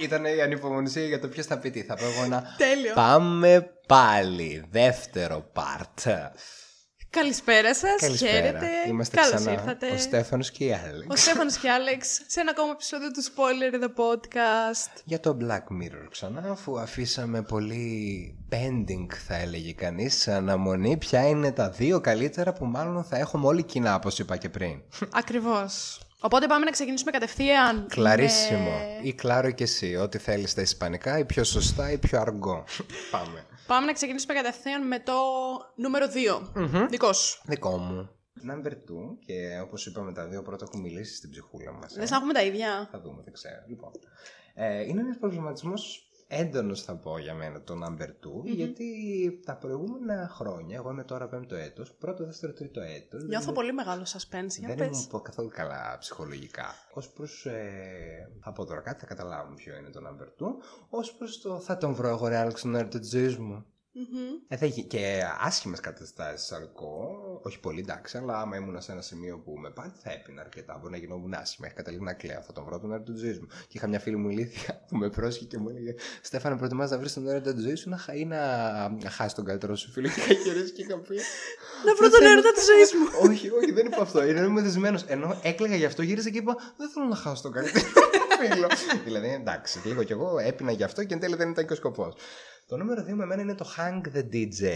Ήταν η ανυπομονησία για το ποιος θα πει τι. Θα πω εγώ ένα. Τέλειο. Πάμε πάλι. Δεύτερο part. Καλησπέρα σας. Χαίρετε. Είμαστε Καλώς ξανά ήρθατε. ο Στέφανος και η Άλεξ. Ο Στέφανος και Άλεξ σε ένα ακόμα επεισόδιο του Spoiler The Podcast. Για το Black Mirror ξανά, αφού αφήσαμε πολύ pending θα έλεγε κανείς σε αναμονή ποια είναι τα δύο καλύτερα που μάλλον θα έχουμε όλοι κοινά όπως είπα και πριν. Ακριβώς. Οπότε πάμε να ξεκινήσουμε κατευθείαν. Κλαρίσιμο. με- Ή κλάρο και εσύ, ό,τι θέλεις στα ισπανικά ή πιο σωστά ή πιο αργό. Πάμε. Πάμε να ξεκινήσουμε κατευθείαν με το νούμερο 2. Δικός σου. Δικό μου. Number 2 και όπως είπαμε τα δύο πρώτα έχουν μιλήσει στην ψυχούλα μας. ε. Δεν θα έχουμε τα ίδια; Θα δούμε, δεν ξέρω. Λοιπόν, ε, είναι ένας προβληματισμός έντονος θα πω για μένα το number 2 γιατί τα προηγούμενα χρόνια, εγώ είμαι τώρα πέμπτο έτος, πρώτο, δεύτερο, τρίτο έτος. Νιώθω δεν- πολύ μεγάλο suspense. Για δεν πες. ήμουν πω- καθόλου καλά ψυχολογικά. Ω προς. Ε, θα πω τώρα κάτι, θα καταλάβουμε ποιο είναι το number 2. Ω προς το θα τον βρω εγώ ρε Άλεξ τον έρωτα της ζωής μου. Μμμ. Ε, θα είχε και άσχημες καταστάσεις αλκοόλ. Όχι πολύ εντάξει, αλλά άμα ήμουν σε ένα σημείο που με πάλι θα έπινα αρκετά. Μπορεί να γινόμουν άσχημα. Έχει καταλήγει να κλαίω. Θα τον βρω τον έρωτα τη ζωή μου. Και είχα μια φίλη μου ηλίθια που με πρόσχε και μου έλεγε Στέφανε, προτιμάς να βρεις τον έρωτα τη ζωή σου; Να χα- ή να, να χάσει τον καλύτερό σου φίλο. Και είχα γυρίσει και είχα πει. Να βρω Δεν τον θέλω- έρωτα τη ζωή μου. όχι, όχι, δεν είπα αυτό. Είναι είμαι δεσμένο. Ενώ έκλαιγα γι' αυτό, γύρισα και είπα: Δεν θέλω να χάσω τον καλύτερο φίλο. δηλαδή, εντάξει, λίγο κι εγώ έπεινα γι' αυτό και εν τέλει δεν ήταν και ο σκοπός. Το νούμερο 2 με μένα είναι το Hang the DJ.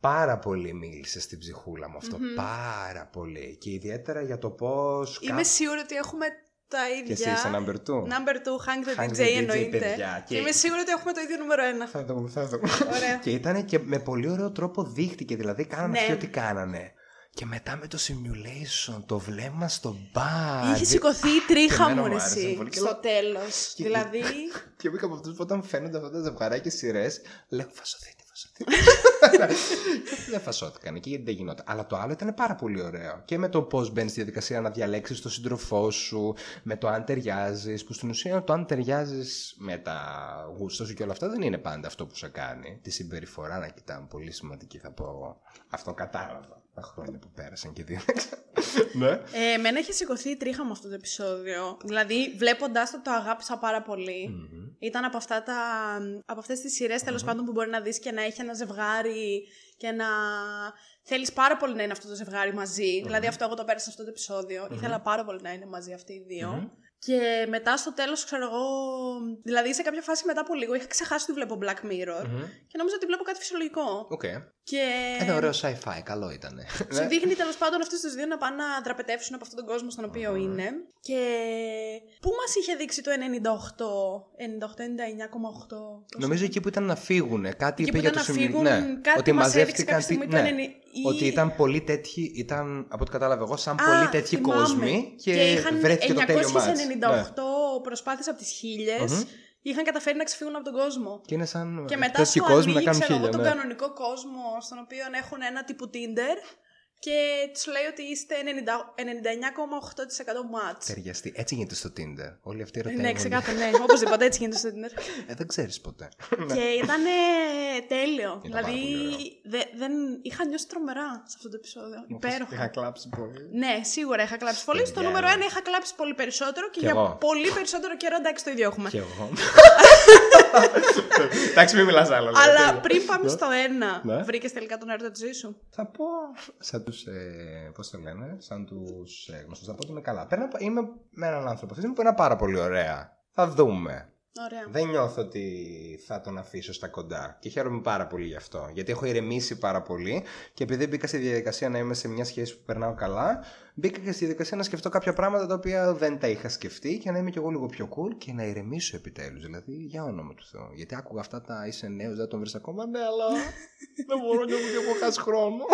Πάρα πολύ μίλησε στην ψυχούλα μου αυτο Πάρα πολύ. Και ιδιαίτερα για το πώς. Είμαι σίγουρη ότι έχουμε τα Και εσύ ίδια. είσαι number 2. Number 2, Hang the Hang DJ the DJ, εννοείται. παιδιά. Και Και- είμαι σίγουρη ότι έχουμε το ίδιο νούμερο 1. Θα δούμε, θα δούμε. Ωραία. Και ήταν και με πολύ ωραίο τρόπο δείχτηκε. Δηλαδή, κάνανε Ναι. αυτοί ό,τι κάνανε. Και μετά με το simulation, το βλέμμα στο μπαρ. Είχε σηκωθεί η τρίχα Και εμένα μου, ρε, μου άρεσε εσύ, πολύ. Και στο λέω- τέλος. Και- Δηλαδή. Και μπήκα από αυτούς που όταν φαίνονται αυτά τα ζευγαράκια σειρές, λέω φασωθείτε, φασωθείτε. και δεν φασώθηκαν εκεί γιατί δεν γινόταν. Αλλά το άλλο ήταν πάρα πολύ ωραίο. Και με το πώς μπαίνεις στη διαδικασία να διαλέξεις τον σύντροφό σου, με το αν ταιριάζεις, που στην ουσία το αν ταιριάζεις με τα γούστα σου και όλα αυτά δεν είναι πάντα αυτό που σε κάνει. Τη συμπεριφορά να κοιτάμε, πολύ σημαντική θα πω εγώ. Αυτό κατάλαβα τα χρόνια που πέρασαν και δίδαξα. ναι. Ε, εμένα είχε σηκωθεί η τρίχα μου αυτό το επεισόδιο. Δηλαδή, βλέποντάς το, το αγάπησα πάρα πολύ. Ήταν από, αυτά τα, από αυτές τις σειρές τέλος πάντων που μπορεί να δεις και να έχει ένα ζευγάρι και να θέλεις πάρα πολύ να είναι αυτό το ζευγάρι μαζί. Δηλαδή αυτό εγώ το πέρασα σε αυτό το επεισόδιο. Ήθελα πάρα πολύ να είναι μαζί αυτοί οι δυο Και μετά στο τέλος, ξέρω εγώ, δηλαδή σε κάποια φάση μετά από λίγο είχα ξεχάσει ότι βλέπω Black Mirror και νόμιζα ότι βλέπω κάτι φυσιολογικό. Οκ. Και Ένα ωραίο sci-fi, καλό ήταν. σου δείχνει τέλος πάντων αυτούς τους δύο να πάνε να δραπετεύσουν από αυτόν τον κόσμο στον οποίο είναι. Και πού μας είχε δείξει το 98, 98, 99,8. Νομίζω εκεί που ήταν να φύγουν. Κάτι Εκεί είπε που για ήταν το να συμβι- φύγουν, Ναι, κάτι ότι μας έδειξε μαζεύτηκαν. κάποια στιγμή τι- το ναι, 90 ή- Ότι ήταν πολύ τέτοιοι, ήταν από ό,τι κατάλαβα εγώ, σαν Α, πολύ τέτοιοι θυμάμαι. κόσμοι και, είχαν βρέθηκε το τέλειο μάτς. 998 Ναι. προσπάθειες από τις χίλιες είχαν καταφέρει να ξεφύγουν από τον κόσμο. Και είναι σαν Και μετά τέτοιοι σου κόσμοι να ανοίγει, κάνουν ξέρω εγώ, χίλια. τον ναι. κανονικό κόσμο στον οποίο έχουν ένα τύπου Tinder και τους λέει ότι είστε 90 99,8% match. Ταιριαστεί. Έτσι γίνεται στο Tinder. Όλοι αυτοί Ναι, ερωτεύονται. ξεκάθαρα, ναι. Οπωσδήποτε έτσι γίνεται στο Tinder. Ε, δεν ξέρεις ποτέ. και ήταν τέλειο. Ήταν πάρα δηλαδή, πολύ ωραίο. δε- δεν... είχα νιώσει τρομερά σε αυτό το επεισόδιο. Υπέροχα. Είχα κλάψει πολύ. Ναι, σίγουρα είχα κλάψει πολύ. Στο Παιδιά, νούμερο ναι. 1 είχα κλάψει πολύ περισσότερο και Κι για εγώ. πολύ περισσότερο καιρό εντάξει το ίδιο έχουμε. Και εγώ. Εντάξει, μην μιλάς άλλο. ναι, Αλλά τέλεια. πριν πάμε Ναι. στο 1, Ναι. βρήκες τελικά τον έρωτα της ζωή σου; Θα πω σαν τους. Ε, Πώς το λένε, σαν τους ε, γνωστούς. Θα πω ότι είμαι καλά. Παίρνω- είμαι με έναν άνθρωπο αυτή τη στιγμή που είναι πάρα πολύ ωραία. Θα δούμε. Ωραία. Δεν νιώθω ότι θα τον αφήσω στα κοντά. Και χαίρομαι πάρα πολύ γι' αυτό. Γιατί έχω ηρεμήσει πάρα πολύ. Και επειδή μπήκα στη διαδικασία να είμαι σε μια σχέση που περνάω καλά, μπήκα και στη διαδικασία να σκεφτώ κάποια πράγματα τα οποία δεν τα είχα σκεφτεί και να είμαι κι εγώ λίγο πιο cool και να ηρεμήσω επιτέλους. Δηλαδή, για όνομα του Θεού. Γιατί άκουγα αυτά τα είσαι νέος, δεν τον βρεις ακόμα. Ναι, αλλά δεν μπορώ να και έχω χάσει χρόνο.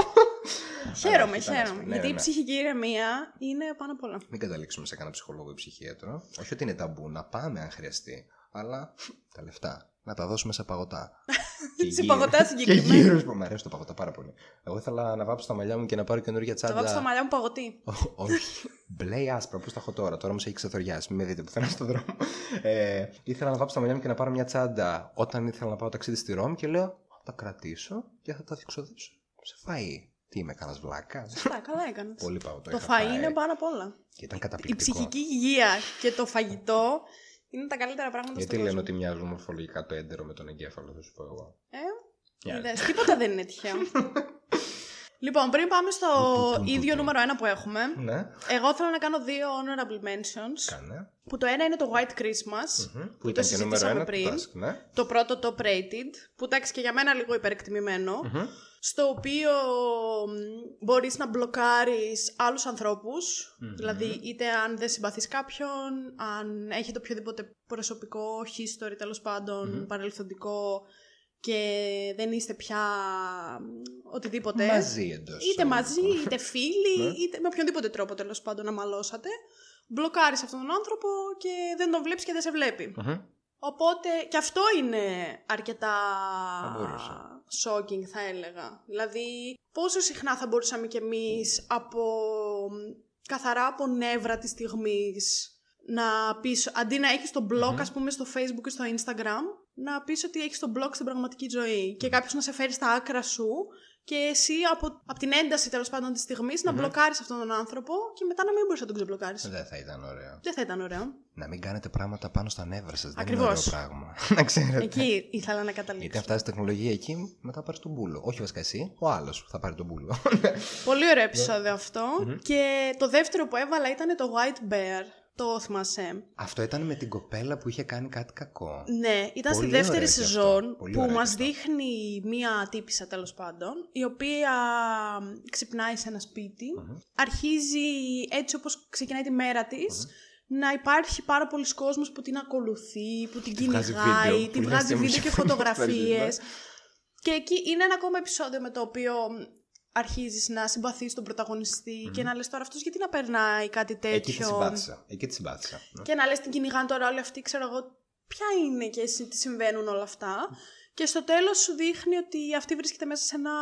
Χαίρομαι, ήταν χαίρομαι. άσχημο. Ναι, γιατί ναι, η ναι. ψυχική ηρεμία είναι πάνω απ' όλα. Μην καταλήξουμε σε κανένα ψυχολόγο ή ψυχίατρο. Όχι ότι είναι ταμπού, να πάμε αν χρειαστεί. Αλλά τα λεφτά να τα δώσουμε σε παγωτά. Και Σε γύρω- παγωτά Και συγκεκριμένα. γύρω που μου αρέσει το παγωτά πάρα πολύ. Εγώ ήθελα να βάψω τα μαλλιά μου και να πάρω καινούργια Θα τσάντα. βάψω τα μαλλιά μου παγωτή. Ω- Όχι. Μπλε ή άσπρα, πώ τα έχω τώρα; Τώρα όμως έχει ξεθοριάσει. Μην με δείτε πουθενά στον δρόμο. Ε, ήθελα να βάψω τα μαλλιά μου και να πάρω μια τσάντα όταν ήθελα να πάω ταξίδι στη Ρώμη και λέω θα τα κρατήσω και θα τα διεξοδέψω σε φαΐ. Τι είμαι, κανένας βλάκας; Σωστά, καλά έκανες. Πολύ παγωτό. Το είχα φαΐ φάει. είναι πάνω απ' όλα. Και ήταν Η καταπληκτικό. ψυχική υγεία και το φαγητό Είναι τα καλύτερα πράγματα Γιατί στον λένε κόσμο. ότι μοιάζουν μορφολογικά το έντερο με τον εγκέφαλο, θα σου πω εγώ. Ε, Μοιάζει. είδες, τίποτα δεν είναι τυχαίο. λοιπόν, πριν πάμε στο Του, του, του, ίδιο του. νούμερο ένα που έχουμε, Ναι, εγώ θέλω να κάνω δύο honorable mentions. κάνε. Που το ένα είναι το White Christmas, Μμμ, Που το ήταν και νούμερο συζητήσαμε ένα του πριν. Task, ναι. το πρώτο top rated, που εντάξει και για μένα λίγο υπερεκτιμημένο, Μμμ. στο οποίο μ, μπορείς να μπλοκάρεις άλλους ανθρώπους, δηλαδή είτε αν δεν συμπαθείς κάποιον, αν έχετε οποιοδήποτε προσωπικό history τέλος πάντων, παρελθοντικό και δεν είστε πια μ, οτιδήποτε. Μαζί εντός. Είτε μαζί, είτε φίλοι, είτε με οποιονδήποτε τρόπο τέλος πάντων να μαλώσατε. Μπλοκάρεις αυτόν τον άνθρωπο και δεν τον βλέπεις και δεν σε βλέπει. Οπότε και αυτό είναι αρκετά Θα μπορούσε. shocking θα έλεγα. Δηλαδή πόσο συχνά θα μπορούσαμε κι εμείς από καθαρά από νεύρα της στιγμής να πεις, αντί να έχεις το blog ας πούμε στο facebook ή στο instagram, να πεις ότι έχεις το blog στην πραγματική ζωή και κάποιος να σε φέρει στα άκρα σου και εσύ από, από την ένταση τέλος πάντων της στιγμής να μπλοκάρεις αυτόν τον άνθρωπο και μετά να μην μπορείς να τον ξεμπλοκάρεις. Δεν θα ήταν ωραίο. Δεν θα ήταν ωραίο. Να μην κάνετε πράγματα πάνω στα νεύρα σας. Δεν είναι Ακριβώς. ωραίο πράγμα. να ξέρετε. Εκεί ήθελα να Γιατί καταλήξω. αν φτάσει η τεχνολογία εκεί, μετά πάρεις τον μπούλο. Όχι βασικά εσύ, ο άλλος θα πάρει τον μπούλο. Πολύ ωραίο επεισόδιο αυτό. Και το δεύτερο που έβαλα ήταν το White Bear. Το θυμάσαι. Αυτό ήταν με την κοπέλα που είχε κάνει κάτι κακό. Ναι, ήταν Πολύ στη δεύτερη ωραίο και αυτό. σεζόν Πολύ που ωραίο μας και αυτό. δείχνει μία τύπησα τέλος πάντων, η οποία ξυπνάει σε ένα σπιτι αρχίζει έτσι όπως ξεκινάει τη μέρα της, να υπάρχει πάρα πολλοί κόσμος που την ακολουθεί, που την Τη βγάζει κυνηγάει, βίντεο, τη που βγάζει λες, βίντεο «Τι και μου φωτογραφίες. και εκεί είναι ένα ακόμα επεισόδιο με το οποίο αρχίζεις να συμπαθείς τον πρωταγωνιστή και να λες τώρα αυτός γιατί να περνάει κάτι τέτοιο. Εκεί τη συμπάθησα. Εκεί τη συμπάθησα. Ναι. Και να λες την κυνηγάνε τώρα όλοι αυτοί, ξέρω εγώ, ποια είναι και εσύ, τι συμβαίνουν όλα αυτά. Και στο τέλος σου δείχνει ότι αυτή βρίσκεται μέσα σε ένα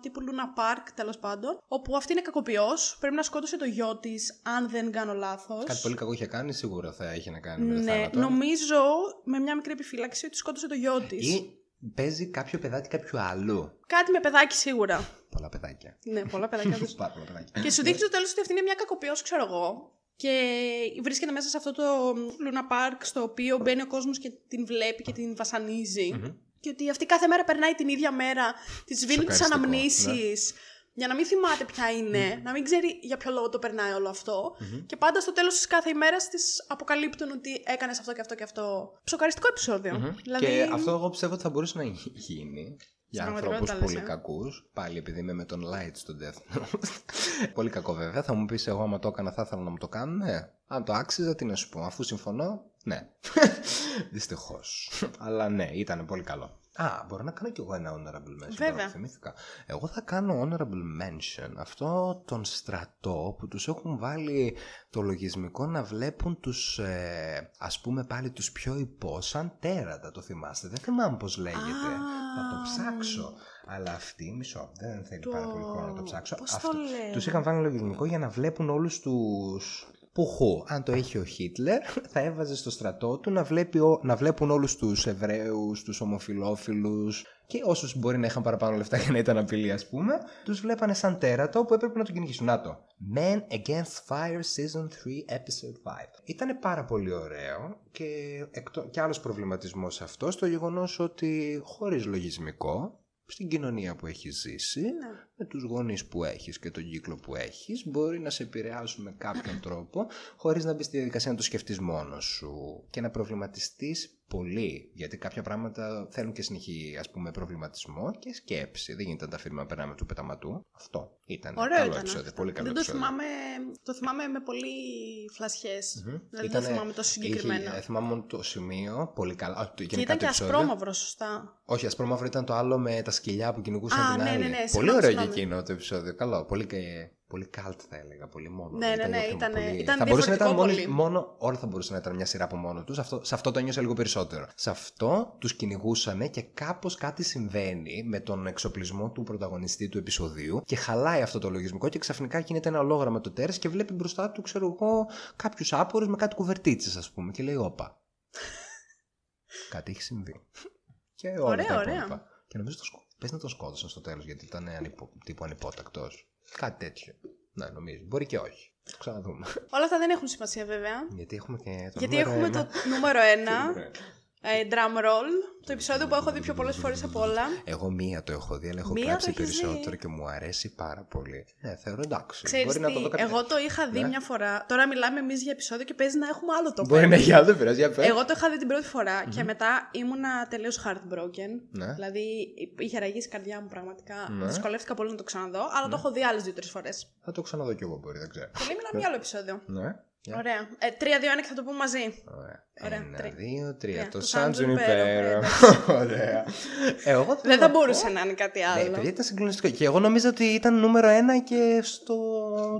τύπου Luna Park, τέλος πάντων, όπου αυτή είναι κακοποιός, πρέπει να σκότωσε το γιο της, αν δεν κάνω λάθος. Κάτι πολύ κακό είχε κάνει, σίγουρα θα είχε να κάνει με το Ναι, θάνατο. νομίζω με μια μικρή επιφύλαξη ότι σκότωσε το γιο της. Ή παίζει κάποιο παιδάκι κάποιου άλλου. Κάτι με παιδάκι σίγουρα. Πολλά παιδάκια. ναι, πολλά παιδάκια. όντως. Πάρα πολλά παιδάκια. Και σου δείχνει στο τέλος ότι αυτή είναι μια κακοποιός, ξέρω εγώ. Και βρίσκεται μέσα σε αυτό το Luna Park, στο οποίο μπαίνει ο κόσμος και την βλέπει και την βασανιζει Και ότι αυτή κάθε μέρα περνάει την ίδια μέρα, τη σβήνει τις Σοκαριστικό, αναμνήσει. Για να μην θυμάται ποια είναι, να μην ξέρει για ποιο λόγο το περνάει όλο αυτό. Και πάντα στο τέλος της κάθε ημέρας της αποκαλύπτουν ότι έκανες αυτό και αυτό και αυτό. Ψοκαριστικό επεισόδιο. Δηλαδή, Και αυτό εγώ πιστεύω ότι θα μπορούσε να γίνει για Στην ανθρώπους πραγματικότητα πολύ λες, ε. κακούς. Πάλι επειδή είμαι με τον Light στο Death Note. πολύ κακό βέβαια. Θα μου πεις εγώ άμα το έκανα θα ήθελα να μου το κάνουν. Ναι. Αν το άξιζα, τι να σου πω. Αφού συμφωνώ, ναι. Δυστυχώς. Αλλά ναι, ήταν πολύ καλό. Α, μπορώ να κάνω κι εγώ ένα honorable mention. Βέβαια. τώρα που θυμήθηκα. Εγώ θα κάνω honorable mention αυτό τον στρατό που τους έχουν βάλει το λογισμικό να βλέπουν τους, ε, ας πούμε πάλι τους πιο υπό σαν τέρατα, το θυμάστε; Δεν θυμάμαι πώς λέγεται. Θα το ψάξω. Αλλά αυτή, μισό, δεν θέλει Το- πάρα πολύ χρόνο να το ψάξω. πώς το λένε; Τους είχαν βάλει λογισμικό για να βλέπουν όλους τους... Πουχού. Αν το έχει ο Χίτλερ, θα έβαζε στο στρατό του να, βλέπει, ο- να βλέπουν όλους τους Εβραίους, τους ομοφιλόφιλους και όσους μπορεί να είχαν παραπάνω λεφτά για να ήταν απειλή ας πούμε, τους βλέπανε σαν τέρατο που έπρεπε να τον κυνηγήσουν. Να το. Men Against Fire Season 3 Episode 5. Ήτανε πάρα πολύ ωραίο και, εκτό, και άλλος προβληματισμός αυτός στο γεγονός ότι χωρίς λογισμικό στην κοινωνία που έχεις ζήσει, Ναι. με τους γονείς που έχεις και τον κύκλο που έχεις, μπορεί να σε επηρεάσουν με κάποιον τρόπο, χωρίς να μπεις στη διαδικασία να το σκεφτείς μόνος σου και να προβληματιστείς πολύ, γιατί κάποια πράγματα θέλουν και συνεχή, ας πούμε, προβληματισμό και σκέψη. Δεν γίνεται να τα αφήνουμε να περνάμε του πεταματού. Αυτό ήταν. Ωραίο καλό ήταν. επεισόδιο, αυτό. πολύ καλό δεν το επεισόδιο. θυμάμαι, το θυμάμαι με πολύ φλασιές. Δηλαδή δεν το Ήτανε- θυμάμαι τόσο συγκεκριμένα. Είχε, ε, θυμάμαι μόνο το σημείο, πολύ καλά. Α, το- και γενικά ήταν το και επεισόδιο. ασπρόμαυρο, σωστά. Όχι, ασπρόμαυρο ήταν το άλλο με τα σκυλιά που κυνηγούσαν Α, την ναι, άλλη. ναι, ναι, πολύ συγγνώμη, ωραίο και συγγνώμη. εκείνο το επεισόδιο. Καλό. Πολύ, και- πολύ cult θα έλεγα. Πολύ μόνο. Ναι, ναι, ναι, πιο ήταν- πολύ- ήταν θα μπορούσε να ήταν μόνο, διαφορετικό πολύ. μόνο. Όλα θα μπορούσε να ήταν μια σειρά από μόνο τους. Αυτό, σε αυτό το ένιωσα λίγο περισσότερο. Σε αυτό τους κυνηγούσαν και κάπως κάτι συμβαίνει με τον εξοπλισμό του πρωταγωνιστή του επεισοδίου και χαλάει αυτό το λογισμικό και ξαφνικά γίνεται ένα ολόγραμμα το τέρας και βλέπει μπροστά του, ξέρω εγώ, κάποιους άπορους με κάτι κουβερτίτσες, ας πούμε. Και λέει, Όπα. κάτι έχει συμβεί. Και όλα Ωραία, τα ωραία. υπόλοιπα. Και νομίζω το σκο... πες να τον σκότωσαν στο τέλος γιατί ήταν ανυπο... τύπου ανυπότακτος. Κάτι τέτοιο. Ναι, νομίζω. Μπορεί και όχι. Το ξαναδούμε. Όλα αυτά δεν έχουν σημασία βέβαια. Γιατί έχουμε και το Γιατί νούμερο έχουμε ένα. το νούμερο 1, ε, drum roll, το επεισόδιο που έχω δει πιο πολλές φορές από όλα. Εγώ μία το έχω δει, αλλά έχω Μία κάψει το έχεις περισσότερο δει. και μου αρέσει πάρα πολύ. Ναι, θεωρώ εντάξει. Ξέρεις Μπορεί να το τι, δω κάποια εγώ το είχα δει Ναι. μια φορά. Τώρα μιλάμε εμείς για επεισόδιο και παίζει να έχουμε άλλο το Μπορεί να έχει άλλο, δεν πειράζει, για πες. Εγώ το είχα δει την πρώτη φορά και μετά ήμουνα τελείως heartbroken. Ναι. Δηλαδή είχε ραγίσει η καρδιά μου πραγματικά. Ναι. Δυσκολεύτηκα πολύ να το ξαναδώ, αλλά το έχω δει άλλες δύο-τρεις φορές. Θα το ξαναδώ κι εγώ, μπορεί, δεν ξέρω. Πολύ μιλάμε για άλλο επεισόδιο. Ναι. Για. Ωραία. Ε, 3-2-1 και θα το πούμε μαζί. Ωραία. Ωραία, Ένα, τρία. δύο, τρία. Τρία. Το Το Σάντζουν Σάντζουν υπέροχο. υπέροχο, Ωραία. Ε, Εγώ θέλω Δεν θα να πω- μπορούσε να είναι κάτι Ναι, άλλο. παιδιά ήταν συγκλονιστικό. Και εγώ νόμιζα ότι ήταν νούμερο ένα και στο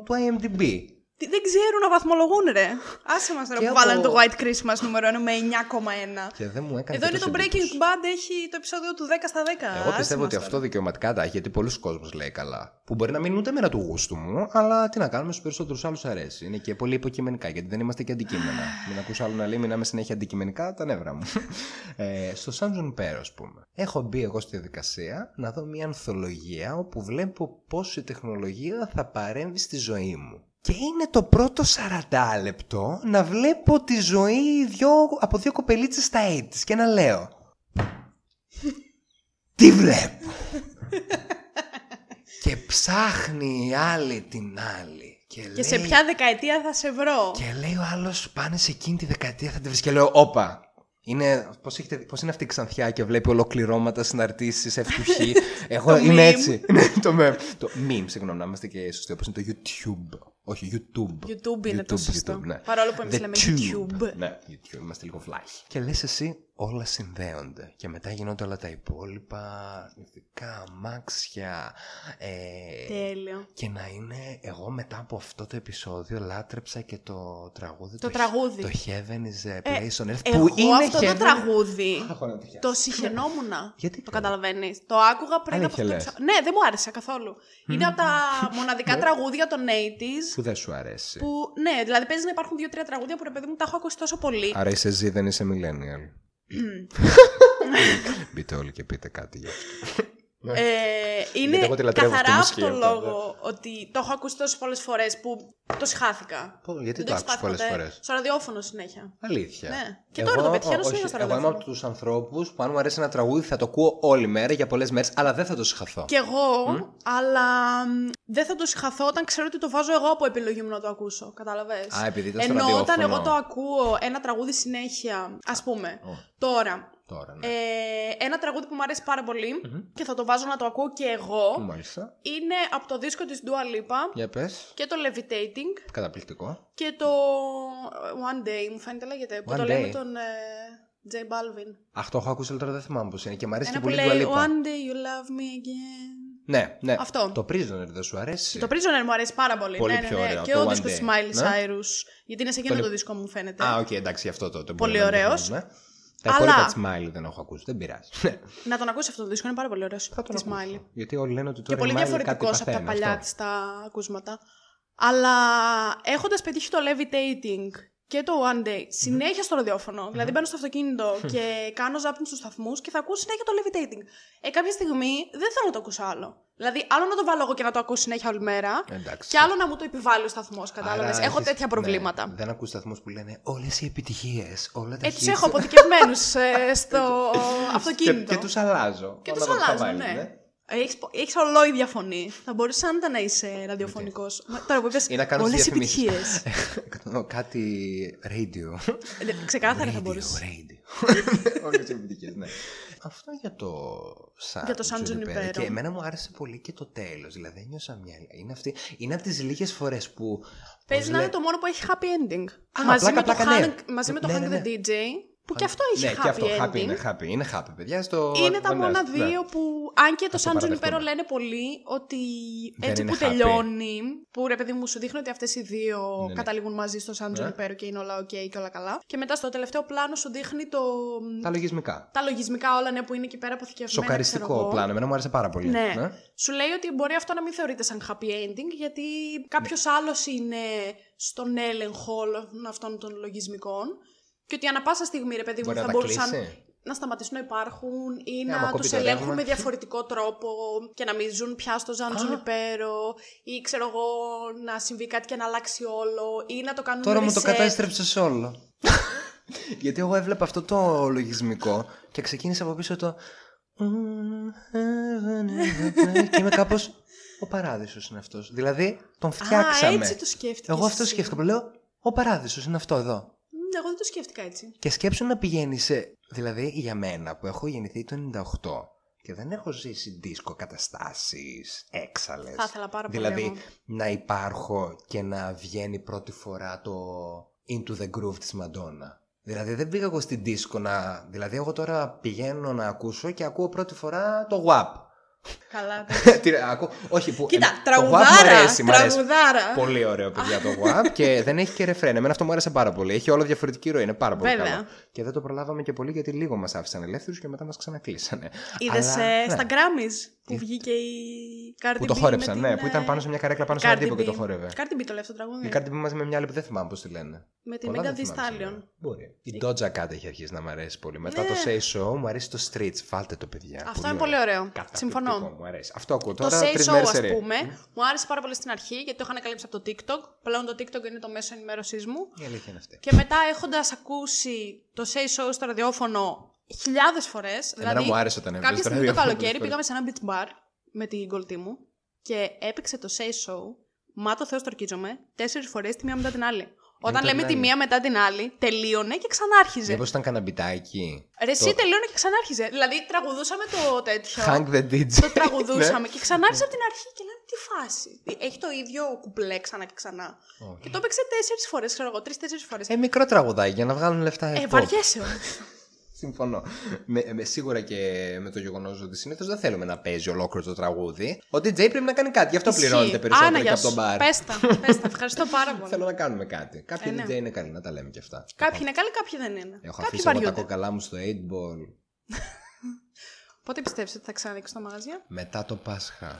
του IMDb. Τι- Δεν ξέρουν να βαθμολογούν, ρε. Άσε μας τώρα Και που από- βάλανε το White Christmas νούμερο 1 με 9,1. Και δεν μου έκανε Εδώ είναι τόσο το εντύπωση. Breaking Bad, έχει το επεισόδιο του 10 στα 10. Εγώ Άσε πιστεύω μας ότι τώρα. αυτό δικαιωματικά τα έχει, γιατί πολλοί κόσμος λέει καλά. Που μπορεί να μην είναι ούτε μέρα του γούστου μου, αλλά τι να κάνουμε, στους περισσότερους άλλους αρέσει. Είναι και πολύ υποκειμενικά, γιατί δεν είμαστε και αντικείμενα. μην ακούσω άλλο να λέει, μην είμαι συνέχεια αντικειμενικά, τα νεύρα μου. ε, στο Σάντζον Πέρο, ας πούμε. Έχω μπει εγώ στη διαδικασία να δω μια ανθολογία όπου βλέπω πώς η τεχνολογία θα παρέμβει στη ζωή μου. Και είναι το πρώτο 40 λεπτό να βλέπω τη ζωή δυο, από δύο κοπελίτσες στα 80's και να λέω τι βλέπω; και ψάχνει η άλλη την άλλη. Και, Και λέει, σε ποια δεκαετία θα σε βρω; και λέει ο άλλος πάνε σε εκείνη τη δεκαετία θα τη βρεις. Και λέω, Όπα. Είναι, πώς, έχετε, πώς είναι αυτή η ξανθιά και βλέπει ολοκληρώματα, συναρτήσεις, ευτυχή. Εγώ Το είμαι meme. έτσι. Ναι, το meme. Το meme, συγγνώμη, να είμαστε και σωστοί. Όπως είναι το YouTube. Όχι, YouTube. YouTube είναι το σωστό. ναι. Παρόλο που εμείς The λέμε Tube. YouTube. Ναι, YouTube. Είμαστε λίγο φλάχοι. Και λες εσύ, όλα συνδέονται. Και μετά γίνονται όλα τα υπόλοιπα, αρνητικά, αμάξια. Ε, Τέλειο. και να είναι, εγώ μετά από αυτό το επεισόδιο λάτρεψα και το τραγούδι. Το τραγούδι. Το Heaven is a place on earth. Εγώ που είναι αυτό heaven... το τραγούδι Αχ, να το χιάσω. το συχαινόμουν. Γιατί το καλά; καταλαβαίνεις. Το άκουγα πριν Αλήθεια από αυτό το λες. επεισόδιο. Ναι, δεν μου άρεσε καθόλου. Είναι από τα μοναδικά τραγούδια των 80s. Που δεν σου αρέσει. Που, ναι, δηλαδή παίζει να υπάρχουν δύο-τρία τραγούδια που ρε παιδί μου τα έχω ακούσει τόσο πολύ. Άρα είσαι ζή, δεν είσαι millennial. Μπείτε όλοι και πείτε κάτι γι' αυτό. Ε, είναι Γιατί εγώ τη λατρεύω αυτή καθαρά τη από το μουσική, λόγο ότι το έχω ακούσει τόσες πολλές φορές που το συχάθηκα. Πω, γιατί Δεν το έχεις άκουσες πάθει πολλές ποτέ. φορές; Στο ραδιόφωνο συνέχεια. Αλήθεια. Ναι. Και τώρα το πετυχαίνω όχι, συνέχεια στο Εγώ είμαι ραδιόφωνο. από τους ανθρώπους που αν μου αρέσει ένα τραγούδι θα το ακούω όλη μέρα για πολλές μέρες, αλλά δεν θα το συγχαθώ. Κι εγώ, αλλά μ, δεν θα το συγχαθώ όταν ξέρω ότι το βάζω εγώ από επιλογή μου να το ακούσω. Κατάλαβε. Α, επειδή ήταν στο Ενώ όταν ραδιόφωνο. εγώ το ακούω ένα τραγούδι συνέχεια, ας πούμε, Ω. τώρα. Τώρα, ναι. Ε, ένα τραγούδι που μου αρέσει πάρα πολύ και θα το βάζω να το ακούω και εγώ Μάλιστα. είναι από το δίσκο της Dua Lipa Για πες. και το Levitating Καταπληκτικό. και το One Day μου φαίνεται λέγεται που One το λέει με Day. τον ε, J Balvin. Αχ, το έχω ακούσει, αλλά τώρα δεν θυμάμαι πώς είναι και μου αρέσει Ένα και που πολύ λέει του Αλίπα. One day you love me again. Ναι, ναι. Αυτό. Το Prisoner δεν σου αρέσει; Το Prisoner μου αρέσει πάρα πολύ. Πολύ ναι, ναι, πιο ναι. ωραίο, Και το ο One δίσκος Day. της Miley Ναι. Cyrus. Γιατί είναι σε εκείνο Τον- το δίσκο μου φαίνεται. Α, οκ, εντάξει, αυτό το. το Πολύ μπορούμε να το ωραίος. πούμε, ναι. Τα Αλλά- υπόλοιπα τη Miley δεν έχω ακούσει. Δεν πειράζει. Ναι. Να τον ακούσει αυτό το δίσκο, είναι πάρα πολύ ωραίος. Θα τον Τη ακούσω. Miley. Γιατί όλοι λένε ότι Και τώρα πολύ η Miley κάτι διαφορετικός από τα παθαίνει, παλιά αυτό. της τα ακούσματα. Αλλά έχοντας πετύχει το levitating και το one day συνέχεια στο ραδιόφωνο, δηλαδή μπαίνω στο αυτοκίνητο και κάνω ζάπινγκ στους σταθμούς και θα ακούω συνέχεια το levitating. Ε, κάποια στιγμή δεν θέλω να το ακούσω άλλο. Δηλαδή, άλλο να το βάλω εγώ και να το ακούω συνέχεια όλη μέρα, Εντάξει. και άλλο να μου το επιβάλλει ο σταθμός. Κατάλαβες; Άρα Έχω έχεις- τέτοια ναι, προβλήματα. δεν ακούς σταθμούς που λένε όλες οι επιτυχίες, όλα τα Ε, τους hits». έχω αποθηκευμένους στο και, αυτοκίνητο. και τους αλλάζω. Και Όλα τους τα αλλάζω, βάλεις, ναι. Έχεις, έχεις ολόιδια φωνή. Θα μπορούσε άνετα να είσαι ραδιοφωνικός. Μα, Τώρα που είπες Ή να κάνω όλες οι διαφημίσεις. επιτυχίες. Κάτι radio. Ε, Ξεκάθαρα θα radio, μπορούσε. radio. Όλες οι επιτυχίες, ναι. Αυτό για το Σαν Για το Σαν Τζουνιπέρο. Και εμένα μου άρεσε πολύ και το τέλος. Δηλαδή ένιωσα μια... Είναι, αυτή... είναι από τις λίγες φορές που... Παίζει πώς να είναι λέ- το μόνο που έχει happy ending. Α, μαζί, πλάκα, με το πλάκα, ναι. Hank, μαζί με το Ναι, Hank ναι, ναι. the DJ, που και αυτό έχει ναι, happy και αυτό ending. happy είναι happy. Είναι happy, παιδιά. Στο... Είναι τα μόνα φαντάζομαι, ναι. δύο που, αν και το το Σαν παραδεχτούμε. Τζουνιπέρο λένε πολύ ότι Δεν έτσι είναι που happy. τελειώνει, που ρε παιδί μου σου δείχνει ότι αυτές οι δύο Ναι, ναι. καταλήγουν μαζί στο Σαν Ναι. Τζουνιπέρο και είναι όλα ok και όλα καλά. Και μετά στο τελευταίο πλάνο σου δείχνει το... Τα λογισμικά. τα λογισμικά όλα ναι, που είναι εκεί πέρα αποθηκευμένα. ξέρω Σοκαριστικό εγώ. πλάνο. Εμένα μου άρεσε πάρα πολύ. Ναι. Σου λέει ότι μπορεί αυτό να μην θεωρείται σαν happy ending, γιατί κάποιος άλλος είναι στον έλεγχο όλων αυτών των λογισμικών. Και ότι ανα πάσα στιγμή, ρε παιδί μου, Μπορεί θα να τα μπορούσαν. κλείσει. να σταματήσουν να υπάρχουν ή άμα να κοπεί τους το ελέγχουν ρεύμα. με διαφορετικό τρόπο και να μην ζουν πια στο Ζαν Τζουνιπέρο ή ξέρω εγώ να συμβεί κάτι και να αλλάξει όλο ή να το κάνουν Τώρα μου το reset. κατέστρεψε όλο. Γιατί εγώ έβλεπα αυτό το λογισμικό και ξεκίνησα από πίσω το. και είμαι κάπως. Ο παράδεισος είναι αυτός. Δηλαδή τον φτιάξαμε. Α, έτσι το σκέφτηκες Εγώ αυτό εσύ. σκέφτηκα. Λέω, ο παράδεισος είναι αυτό εδώ. Μ, Εγώ δεν το σκέφτηκα έτσι. Και σκέψου να πηγαίνεις σε. Δηλαδή για μένα που έχω γεννηθεί το 98 και δεν έχω ζήσει δίσκο καταστάσεις έξαλε. Θα ήθελα πάρα πολύ Δηλαδή εγώ. να υπάρχω και να βγαίνει πρώτη φορά το Into the Groove της Μαντόνα. Δηλαδή δεν πήγα εγώ στην δίσκο να... Δηλαδή εγώ τώρα πηγαίνω να ακούσω και ακούω πρώτη φορά το WAP. Καλά. Τι, ακού- Όχι που... Κοίτα, ε, το WAP τραγουδάρα, μου αρέσει, μου αρέσει. τραγουδάρα. Πολύ ωραίο παιδιά το WAP και δεν έχει και ρεφρέν. Εμένα αυτό μου άρεσε πάρα πολύ. Έχει όλο διαφορετική ροή. Είναι πάρα πολύ Βέβαια. καλό. Και δεν το προλάβαμε και πολύ γιατί λίγο μας άφησαν ελεύθερους και μετά μας ξανακλείσανε. Είδε Αλλά, ναι. στα Grammys που βγήκε η Cardi Που το B χόρεψαν, με ναι, την, που ήταν ε, πάνω σε μια καρέκλα πάνω σε Cardi ένα τύπο και B. το χόρευε. Cardi B το λέει αυτό το τραγούδι. Η Cardi B μαζί με μια άλλη που δεν θυμάμαι πώς τη λένε. Με τη Πολλά Megan δεν Thee θυμάμαι Stallion. σήμερα. Μπορεί. Η Doja Cat έχει αρχίσει να μου αρέσει πολύ. Μετά το Say So μου αρέσει το Streets. Βάλτε το παιδιά. Αυτό είναι πολύ ωραίο. Καταπληκτικό, Συμφωνώ. Μου αρέσει. Αυτό ακούω Το τώρα Say τρεις So, μέρες ας πούμε, μου άρεσε πάρα πολύ στην αρχή γιατί το είχα ανακαλύψει από το TikTok. Πλέον το TikTok είναι το μέσο ενημέρωσής μου. Η αλήθεια είναι αυτή. Και μετά έχοντας ακούσει το Say So στο ραδιόφωνο χιλιάδες φορές. Δηλαδή, μου άρεσε όταν έβγαζε Κάποια στο στιγμή το ραδιόφωνο καλοκαίρι πολλές πήγαμε σε ένα beach bar με την κολλητή μου και έπαιξε το Say So. Μα το Θεός στορκίζομαι τέσσερις φορές τη μία μετά την άλλη. Όταν το λέμε τη λένε. μία μετά την άλλη, τελείωνε και ξανάρχιζε. Μήπως ήταν κανένα μπιτάκι; Ρε, εσύ τελείωνε και ξανάρχιζε. Δηλαδή, τραγουδούσαμε το τέτοιο. Hang the DJ. Το τραγουδούσαμε Ναι. και ξανάρχισε από την αρχή και λέμε τι φάση. Έχει το ίδιο κουπλέ ξανά και ξανά. Και το έπαιξε τέσσερις φορές, ξέρω εγώ, τρει-τέσσερι φορές. Ε, μικρό τραγουδάκι για να βγάλουν λεφτά. Ε, pop. βαριέσαι όμως. Συμφωνώ. Με, με, σίγουρα και με το γεγονός ότι συνήθως δεν θέλουμε να παίζει ολόκληρο το τραγούδι. Ο DJ πρέπει να κάνει κάτι. Γι' αυτό πληρώνεται περισσότερο Άνα, και γεια από τον σου. μπαρ. Πες τα, πες τα. Ευχαριστώ πάρα πολύ. Θέλω να κάνουμε κάτι. Κάποιοι Ε, ναι. DJ είναι καλοί, να τα λέμε και αυτά. Κάποιοι είναι καλοί, κάποιοι δεν είναι. Έχω κάποιοι αφήσει εγώ τα βαριούνται. κόκαλά μου στο 8ball Πότε πιστεύεις ότι θα ξανανοίξουν τα μαγαζιά; μετά το Πάσχα.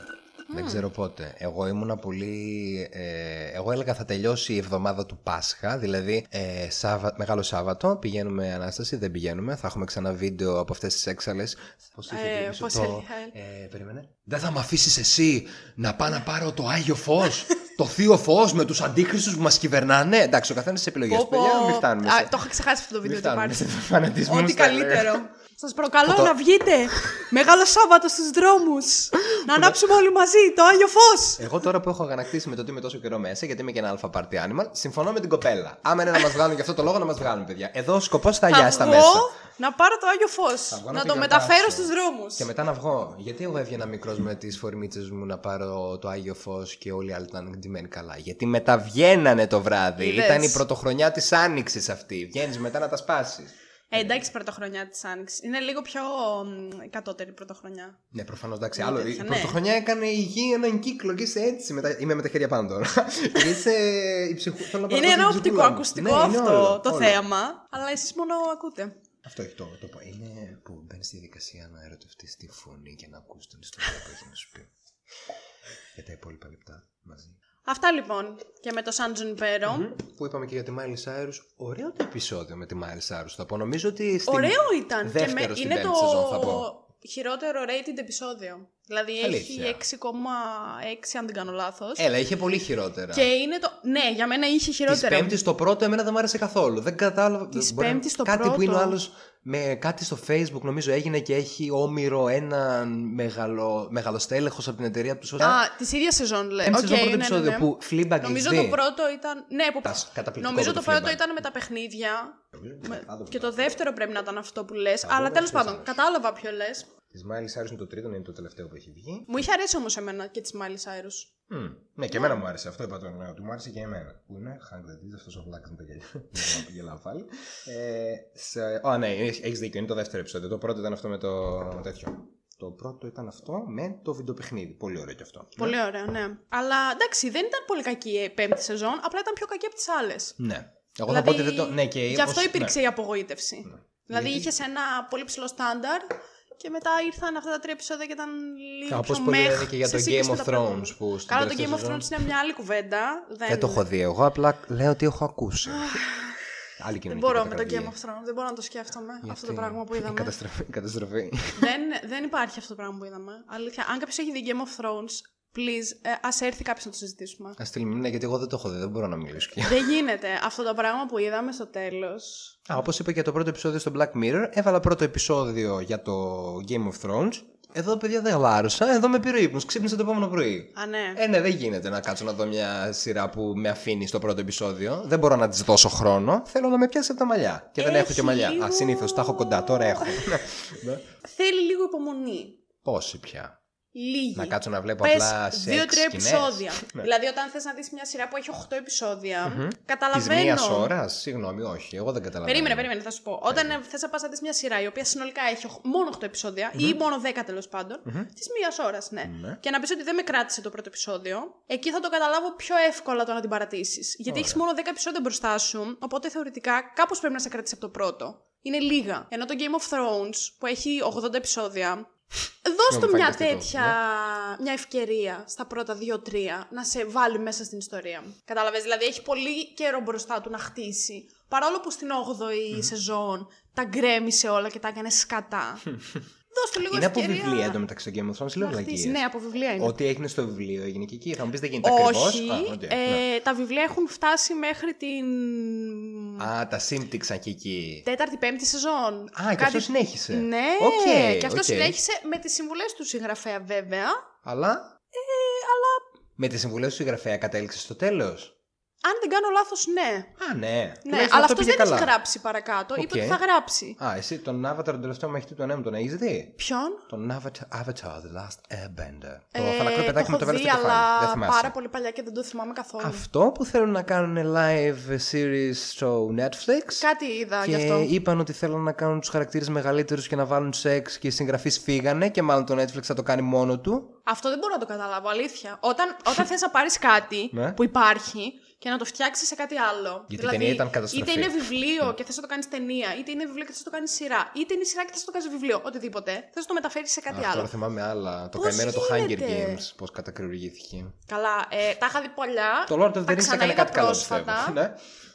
Δεν ξέρω πότε. Εγώ ήμουνα πολύ. Ε, εγώ έλεγα θα τελειώσει η εβδομάδα του Πάσχα. Δηλαδή, ε, Σάβα, Μεγάλο Σάββατο πηγαίνουμε Ανάσταση, δεν πηγαίνουμε. Θα έχουμε ξανά βίντεο από αυτές τις έξαλε. Πώς είχε Ε, πει πίσω πώς το. έλεγε, Ε, περίμενε. Δεν θα με αφήσεις εσύ να πάω να πάρω το άγιο φως. το θείο φως με τους αντίχρηστου που μας κυβερνάνε. Εντάξει, ο καθένας τις επιλογές Πω, του. πω. Παιδιά, μην φτάνουμε. Α, σε- Το είχα ξεχάσει αυτό το μην βίντεο ότι φτάνουμε υπάρχει. σε φανατισμούς, Ό,τι θα έλεγα. καλύτερο. Σας προκαλώ Το- να βγείτε Μεγάλο Σάββατο στους δρόμους. να ανάψουμε όλοι μαζί το Άγιο Φως. Εγώ τώρα που έχω αγανακτήσει με το ότι είμαι τόσο καιρό μέσα, γιατί είμαι και ένα αλφα party animal, συμφωνώ με την κοπέλα. Άμα είναι να μας βγάλουν για αυτό το λόγο, να μας βγάλουν, παιδιά. Εδώ ο σκοπός θα Θα αγιάσει τα βγω μέσα. να πάρω το Άγιο Φως. βγω να Να το το γιορτάσω. μεταφέρω στους δρόμους. Και μετά να βγω. Γιατί εγώ έβγαινα μικρός με τις φορμίτσες μου να πάρω το άγιο φως και όλοι οι άλλοι ήταν ντυμένοι καλά. Γιατί μετά βγαίνανε το βράδυ. Είδες. Ήταν η πρωτοχρονιά της άνοιξης αυτή. Βγαίνεις μετά να τα σπάσεις. Ε, εντάξει, πρωτοχρονιά της Άνοιξης. Είναι λίγο πιο μ, κατώτερη πρωτοχρονιά. Ναι, προφανώς εντάξει. Είναι Άλλο, τέτοια, η ναι. πρωτοχρονιά έκανε η γη έναν κύκλο και είσαι έτσι. Μετά... Είμαι με τα χέρια πάνω τώρα. και είσαι η ψυχου... θέλω να πάρω Είναι την ένα ψυχούλα οπτικό μου. ακουστικό Ναι, είναι αυτό όλο, το όλο. θέαμα. Αλλά εσείς μόνο ακούτε. Αυτό έχει το, το πω. Είναι που μπαίνεις στη διαδικασία να ερωτευτείς τη φωνή και να ακούς την ιστορία που έχει να σου πει. Για τα υπόλοιπα λεπτά μαζί. Αυτά λοιπόν και με το Σαν Τζουνιπέρο. Που είπαμε και για τη Miley Cyrus. Ωραίο το επεισόδιο με τη Miley Cyrus. Θα πω. Νομίζω ότι. Στην... Ωραίο ήταν. και Δεύτερο με, στην είναι πέμπτη το σεζόν, θα πω. Χειρότερο rated επεισόδιο. Δηλαδή Αλήθεια. έχει 6,6 αν δεν κάνω λάθος. Έλα, είχε πολύ χειρότερα. Και είναι το. Ναι, για μένα είχε Της χειρότερα. Πέμπτης το πρώτο, εμένα δεν μου άρεσε καθόλου. Δεν κατάλαβα. Της μπορεί να- Πέμπτης το Κάτι που πρώτο. είναι ο άλλος με κάτι στο Facebook, νομίζω έγινε και έχει όμοιρο έναν μεγαλο, μεγαλοστέλεχος από την εταιρεία του. Α, της ίδιας σεζόν λέει. Πέμπτης Οκ, σεζόν πρώτο ναι, ναι, επεισόδιο ναι. που Fleabag Νομίζω έχει το δει. πρώτο ήταν. Ναι, που... Τας, καταπληκτικό Νομίζω το το πρώτο Fleabag. ήταν με τα παιχνίδια. Με- Θα δούμε. Και το δεύτερο πρέπει να ήταν αυτό που λες. δούμε, Αλλά τέλος ποιος πάντων, άλλος. κατάλαβα ποιο λες. Της Miley Cyrus είναι το τρίτο, είναι το τελευταίο που έχει βγει. Μου είχε αρέσει όμως εμένα και της Miley Cyrus. Μμ. Ναι, και εμένα μου άρεσε αυτό, είπα τώρα. Ναι, ότι μου άρεσε και εμένα. Που είναι Hang the Deeds, αυτός ο Βλάκ με τα γέλια. Δεν γελάω πάλι. Ε, σε... Ω, ναι, έχεις δίκιο, είναι το δεύτερο επεισόδιο. Το πρώτο ήταν αυτό με το με τέτοιο. Το πρώτο ήταν αυτό με το βιντεοπαιχνίδι. Πολύ ωραίο κι αυτό. Πολύ ωραίο, ναι. Αλλά εντάξει, δεν ήταν πολύ κακή η πέμπτη σεζόν, απλά ήταν πιο κακή από τις άλλες. Ναι. Εγώ θα πω ότι δεν το. Ναι, και Γι' αυτό ως- υπήρξε ναι. η απογοήτευση. Δηλαδή Γιατί- είχες ένα πολύ ψηλό στάνταρ και μετά ήρθαν αυτά τα τρία επεισόδια και ήταν λίγο Όπως πιο πολλοί μεχ λένε και για σε το σύγκριση Game με of τα προηγούμενα. Thrones που στην Καλά, το τελευταία Game of σεζόν- Thrones είναι μια άλλη κουβέντα. Δεν, Δεν το έχω δει εγώ, απλά λέω ότι έχω ακούσει. άλλη Δεν κοινωνική μπορώ με το καταγραφή. Game of Thrones, δεν μπορώ να το σκέφτομαι αυτό το Γιατί; πράγμα που είδαμε. Καταστροφή. καταστροφή. δεν, δεν υπάρχει αυτό το πράγμα που είδαμε. Αλήθεια. Αν κάποιος έχει δει Game of Thrones, please, ε, ας έρθει κάποιος να το συζητήσουμε. Α στείλει μήνυμα γιατί εγώ δεν το έχω δει, δεν μπορώ να μιλήσω. πια. δεν γίνεται. Αυτό το πράγμα που είδαμε στο τέλος. Α, όπως είπα και για το πρώτο επεισόδιο στο Black Mirror, έβαλα πρώτο επεισόδιο για το Game of Thrones. Εδώ, παιδιά, δεν λάρωσα. Εδώ με πήρε ο ύπνος. Ξύπνησα το επόμενο πρωί. Α, ναι. Ε, ναι, δεν γίνεται να κάτσω να δω μια σειρά που με αφήνει στο πρώτο επεισόδιο. Δεν μπορώ να της δώσω χρόνο. Θέλω να με πιάσει από τα μαλλιά. Και δεν έχω Έχει και μαλλιά. λίγο- Α, συνήθως τα έχω κοντά. Τώρα έχω. Ναι. Θέλει λίγο υπομονή. Πόση πια. Λίγη. Να κάτσω να βλέπω Πες απλά σε δύο-τρία σκηνές. επεισόδια. Ναι. Δηλαδή, όταν θες να δεις μια σειρά που έχει 8 επεισόδια, Της καταλαβαίνω. μίας ώρας, συγγνώμη, όχι, εγώ δεν καταλαβαίνω. Περίμενε, περίμενε, θα σου πω. Όταν θες να πας να δεις μια σειρά η οποία συνολικά έχει οχ- μόνο 8 επεισόδια ή μόνο 10 τέλος πάντων, της μίας ώρας, ναι. Ναι. Και να πεις ότι δεν με κράτησε το πρώτο επεισόδιο, εκεί θα το καταλάβω πιο εύκολα το να την παρατήσεις. Γιατί έχεις μόνο 10 επεισόδια μπροστά σου, οπότε θεωρητικά κάπως πρέπει να σε κρατήσει από το πρώτο. Είναι λίγα. Ενώ το Game of Thrones που έχει 80 επεισόδια. Δώσ' του μου μια φάνηκε αυτό, τέτοια μια ευκαιρία στα πρώτα 2-3 να σε βάλει μέσα στην ιστορία. Κατάλαβες, δηλαδή έχει πολύ καιρό μπροστά του να χτίσει. Παρόλο που στην 8η σεζόν τα γκρέμισε όλα και τα έκανε σκατά. Δώσ' του λίγο Είναι από ευκαιρία. βιβλία εντωμεταξύ το Game of Thrones, λέω να χτίσει. βλακίες. Ναι, από βιβλία είναι. Ό,τι έγινε στο βιβλίο έγινε και εκεί. Θα μου πεις δεν γίνεται ακριβώς. Όχι, ε, τα βιβλία έχουν φτάσει μέχρι την Α, τα σύμπτυξαν και εκεί. τέταρτη, πέμπτη σεζόν. Α, και αυτό συνέχισε. Ναι, Οκ, και αυτό οκ. συνέχισε με τις συμβουλές του συγγραφέα βέβαια. Αλλά; Ε, αλλά Με τις συμβουλές του συγγραφέα κατέληξε στο τέλος; Αν δεν κάνω λάθος, ναι. Α, ναι. Ναι, Τουλάχιστον αλλά αυτό αυτός πήγε δεν καλά. έχει γράψει παρακάτω. Είπε Οκ. ότι θα γράψει. Α, εσύ τον Avatar τον τελευταίο μαχητή του ανέμου τον έχεις δει; Ποιον; Τον Avatar, Avatar The Last Airbender. Ε, το φαλακρό παιδάκι με το έχω βέλος δει, στο κεφάλι. Δεν αλλά θυμάσαι. πάρα πολύ παλιά και δεν το θυμάμαι καθόλου. Αυτό που θέλουν να κάνουν live series στο Netflix. Κάτι είδα και γι' αυτό. είπαν ότι θέλουν να κάνουν τους χαρακτήρες μεγαλύτερους και να βάλουν σεξ και οι συγγραφείς φύγανε και μάλλον το Netflix θα το κάνει μόνο του. Αυτό δεν μπορώ να το καταλάβω, αλήθεια. Όταν, όταν θες να πάρεις κάτι Ναι. που υπάρχει και να το φτιάξεις σε κάτι άλλο. Γιατί η ταινία ήταν καταστροφή. Ναι. Είτε είναι βιβλίο και θες να το κάνεις ταινία, είτε είναι βιβλίο και θες να το κάνεις σειρά, είτε είναι σειρά και θες να το κάνεις βιβλίο. Οτιδήποτε. Θες να το μεταφέρεις σε κάτι Αχ, άλλο. τώρα θυμάμαι άλλα. Το Πώς καημένο το Hunger γίνεται; Games. Πώς κατακριουργήθηκε. Καλά, ε, τα είχα δει πολλά. Το Lord of the τα Rings έκανε ξαναείδα κάτι καλό. πρόσφατα. πιστεύω. Ναι.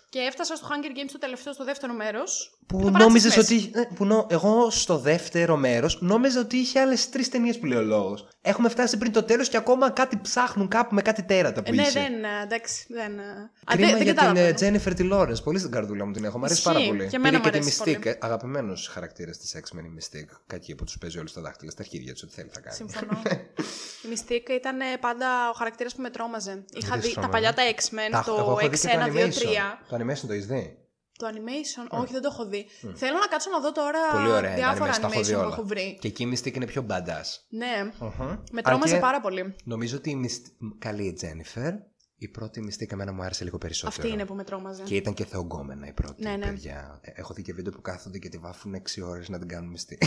Και έφτασα στο Hunger Games το τελευταίο, στο δεύτερο μέρος. Που νόμιζες ότι. ε, Που νο... Εγώ στο δεύτερο μέρος νόμιζα ότι είχε άλλες τρεις ταινίες που λέει ο λόγος. Έχουμε φτάσει πριν το τέλος και ακόμα κάτι ψάχνουν κάπου με κάτι τέρατα που ναι, είχε. δεν. ε, Εντάξει, δεν. ε, α, Κρίμα δεν, δεν για την καταλαβαίνω. ε, Jennifer T. Lawrence. Πολύ στην καρδούλα μου την έχω. Μ' αρέσει Ισχύει. πάρα πολύ. Και εμένα Πήρε μ' και τη αρέσει Mystique. Αγαπημένος χαρακτήρας της X-Men η Mystique. Κακή που τους παίζει όλους στα δάχτυλα. Στα αρχίδια τους, ό,τι θέλει θα κάνει. Συμφωνώ. η Mystique ήταν ε, πάντα ο χαρακτήρας που με τρόμαζε. Είχα Δεν δει σε τα τρόμαζε. παλιά τα X-Men, Τα- εγώ το έχω δει και το X1, 2, 3. animation. Το animation το έχεις δει; Το animation, όχι, δεν το έχω δει. Θέλω να κάτσω να δω τώρα Πολύ ωραία. τα διάφορα animation, τα έχω animation δει που όλα. έχω βρει. Και εκεί η Mystique είναι πιο badass. Ναι, Μμμ. με Αν τρόμαζε και πάρα πολύ. Νομίζω ότι η Mystique... καλή η Jennifer. Η πρώτη Mystique εμένα μου άρεσε λίγο περισσότερο. Αυτή είναι που με τρόμαζε. Και ήταν και θεογκόμενα η πρώτη, Ναι, ναι. παιδιά. Ε, Έχω δει και βίντεο που κάθονται και τη βάφουν 6 ώρες να την κάνουν μυστή.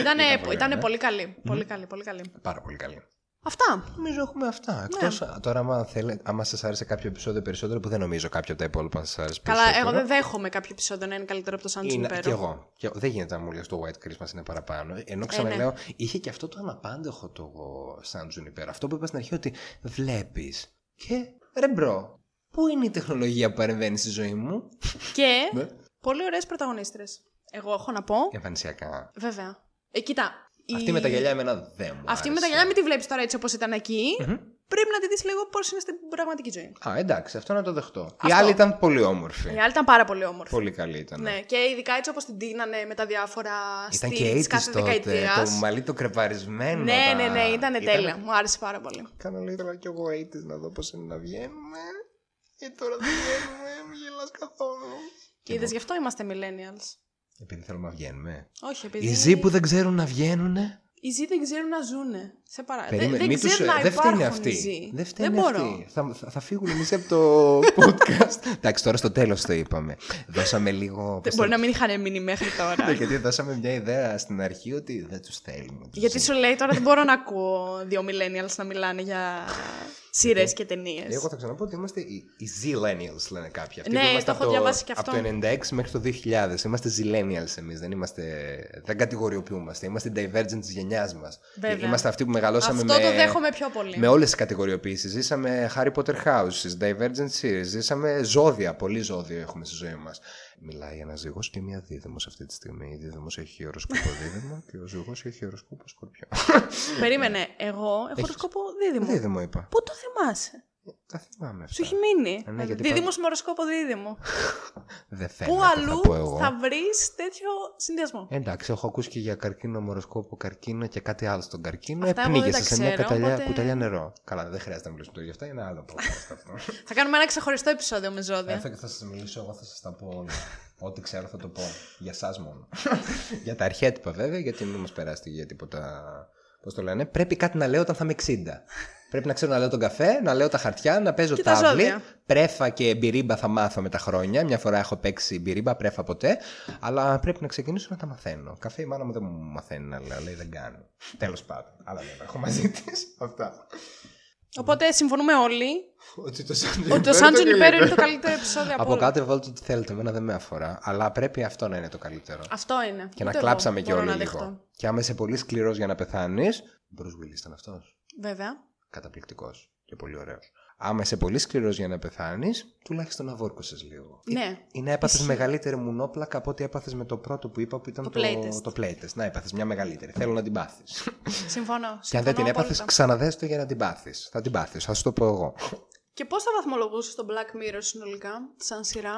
Ήτανε, Ήταν πολύ ήτανε ωραία. πολύ καλή. Πολύ καλή, πολύ καλή. Πάρα πολύ καλή. Αυτά. Νομίζω έχουμε αυτά. Εκτός, τώρα, άμα, θέλετε, άμα σας άρεσε κάποιο επεισόδιο περισσότερο, που δεν νομίζω κάποιο από τα υπόλοιπα σας άρεσε Καλά, περισσότερο. εγώ δεν δέχομαι κάποιο επεισόδιο να είναι καλύτερο από το San Είναι, Junipero. και εγώ. Και εγώ. Δεν γίνεται να μου λες το White Christmas είναι παραπάνω. Ενώ ξαναλέω, είχε και αυτό το αναπάντεχο το San Junipero. Αυτό που είπα στην αρχή ότι βλέπεις και ρε bro, πού είναι η τεχνολογία που παρεμβαίνει στη ζωή μου; Και Ναι. πολύ ωραίες πρωταγωνίστρες. Εγώ έχω να πω. Εμφανισιακά. Βέβαια. Ε, κοίτα. Αυτή η- με τα γυαλιά εμένα δεν μου Αυτή με άρεσε. τα γυαλιά μην τη βλέπεις τώρα έτσι όπως ήταν εκεί. Πρέπει να τη δεις λίγο πώς είναι στην πραγματική ζωή. Α, εντάξει, αυτό να το δεχτώ. Η Αυτό. άλλη ήταν πολύ όμορφη. Η άλλη ήταν πάρα πολύ όμορφη. Πολύ καλή ήταν. Ναι, και ειδικά έτσι όπως την ντύνανε με τα διάφορα Ήταν stills και έτσι κάθε τότε. δεκαετίας. Το μαλλί το κρεπαρισμένο. Ναι, τα- ναι, ναι, ήταν τέλεια. Μου άρεσε πάρα πολύ. Κάνω λίγο κι εγώ 80's να δω πώς είναι να βγαίνουμε. Και τώρα δεν βγαίνουμε, μην γελάς καθόλου. Και είδες γι' αυτό είμαστε millennials. Επειδή θέλουμε να βγαίνουμε. Όχι, επειδή. Οι ζοί που δεν ξέρουν να βγαίνουνε. Οι ζοί δεν ξέρουν να ζουνε. Σε παρά... δεν, Περίμενε, δεν μην τους- ξέρουν να δεν φταίνε υπάρχουν αυτοί. οι ζοί. Δεν φταίνε μπορώ. αυτοί. Θα, θα, θα φύγουν εμείς από το podcast. Εντάξει, τώρα στο τέλος το είπαμε. Δώσαμε λίγο. πώς Δεν το- μπορεί να μην είχαν μείνει μέχρι τώρα. Ναι, γιατί δώσαμε μια ιδέα στην αρχή ότι δεν τους θέλουμε. τους Γιατί ζεις. σου λέει τώρα δεν μπορώ να ακούω δύο millennials να μιλάνε για σειρές και ταινίες. Εγώ θα ξαναπώ ότι είμαστε οι, οι Zillennials, λένε κάποιοι. Αυτοί Ναι, που είμαστε το έχω από διαβάσει και αυτό. Από το 96 μέχρι το 2000. Είμαστε Zillennials εμείς. Δεν, είμαστε, δεν κατηγοριοποιούμαστε. Είμαστε οι divergent της γενιάς μας. Βέβαια. Είμαστε αυτοί που μεγαλώσαμε Αυτό με, το δέχομαι πιο πολύ. με όλες τις κατηγοριοποιήσεις. Ζήσαμε Harry Potter Houses, Divergent Series, ζήσαμε ζώδια. Πολύ ζώδιο έχουμε στη ζωή μας. Μιλάει ένας ζύγο και μία δίδυμος αυτή τη στιγμή. Η δίδυμος έχει οροσκόπο δίδυμο και ο ζύγο έχει οροσκόπο σκορπιό. Περίμενε, εγώ έχω οροσκόπο δίδυμο. δίδυμο είπα. Πού το θυμάσαι; Τα θυμάμαι αυτά. Σου έχει μείνει; Ε, ναι, γιατί Δίδυμος με οροσκόπο δίδυμο. Δεν φαίνεται, Πού θα αλλού πω εγώ. θα βρεις τέτοιο συνδυασμό; Εντάξει, έχω ακούσει και για καρκίνο, μοροσκόπο, καρκίνο και κάτι άλλο στον καρκίνο. Αυτά εγώ δεν Πνίγεσαι τα σε μια ξέρω, κουταλιά, οπότε- κουταλιά νερό. Καλά, δεν χρειάζεται να μιλήσουμε τώρα γι' αυτά, είναι άλλο podcast αυτό. Θα κάνουμε ένα ξεχωριστό επεισόδιο με ζώδια. Έρθω και θα σας μιλήσω, εγώ θα σας τα πω όλα. Ό,τι ξέρω θα το πω. Για εσά μόνο. για τα αρχέτυπα βέβαια, γιατί μην μας περάσετε για τίποτα. Πώς το λένε. Πρέπει κάτι να λέω όταν θα είμαι 60. Πρέπει να ξέρω να λέω τον καφέ, να λέω τα χαρτιά, να παίζω Και τα τάβλη. ζώδια. Πρέφα και μπυρίμπα θα μάθω με τα χρόνια. Μια φορά έχω παίξει μπυρίμπα, πρέφα ποτέ. Αλλά πρέπει να ξεκινήσω να τα μαθαίνω. Καφέ η μάνα μου δεν μου μαθαίνει να λέω, λέει δεν κάνω. Τέλος πάντων. Αλλά δεν έχω μαζί της. Αυτά. Οπότε συμφωνούμε όλοι Ότι το ότι το Σαν Τζουνιπέρο είναι το καλύτερο επεισόδιο από Από όλα. κάτω βάλτε ό,τι θέλετε, εμένα δεν με αφορά. Αλλά πρέπει αυτό να είναι το καλύτερο. Αυτό είναι. Και να Ούτε εγώ κλάψαμε και μπορώ όλοι να λίγο. δεχτώ. Και άμα είσαι πολύ σκληρός για να πεθάνεις. Bruce Willis ήταν αυτός. Βέβαια. Καταπληκτικός και πολύ ωραίος. Άμα είσαι πολύ σκληρός για να πεθάνεις, τουλάχιστον να βόρκωσε λίγο. Ναι. Ή να έπαθες Ισχύει. μεγαλύτερη μουνόπλακα από ό,τι έπαθες με το πρώτο που είπα που ήταν Το το, playtest. το playtest. Να έπαθες μια μεγαλύτερη. Θέλω να την πάθεις. Συμφωνώ. και αν δεν την συμφωνώ έπαθες, απόλυτα. ξαναδέσαι το για να την πάθεις. Θα την πάθεις, θα σου το πω εγώ. Και πώς θα βαθμολογούσες το Black Mirror συνολικά, σαν σειρά;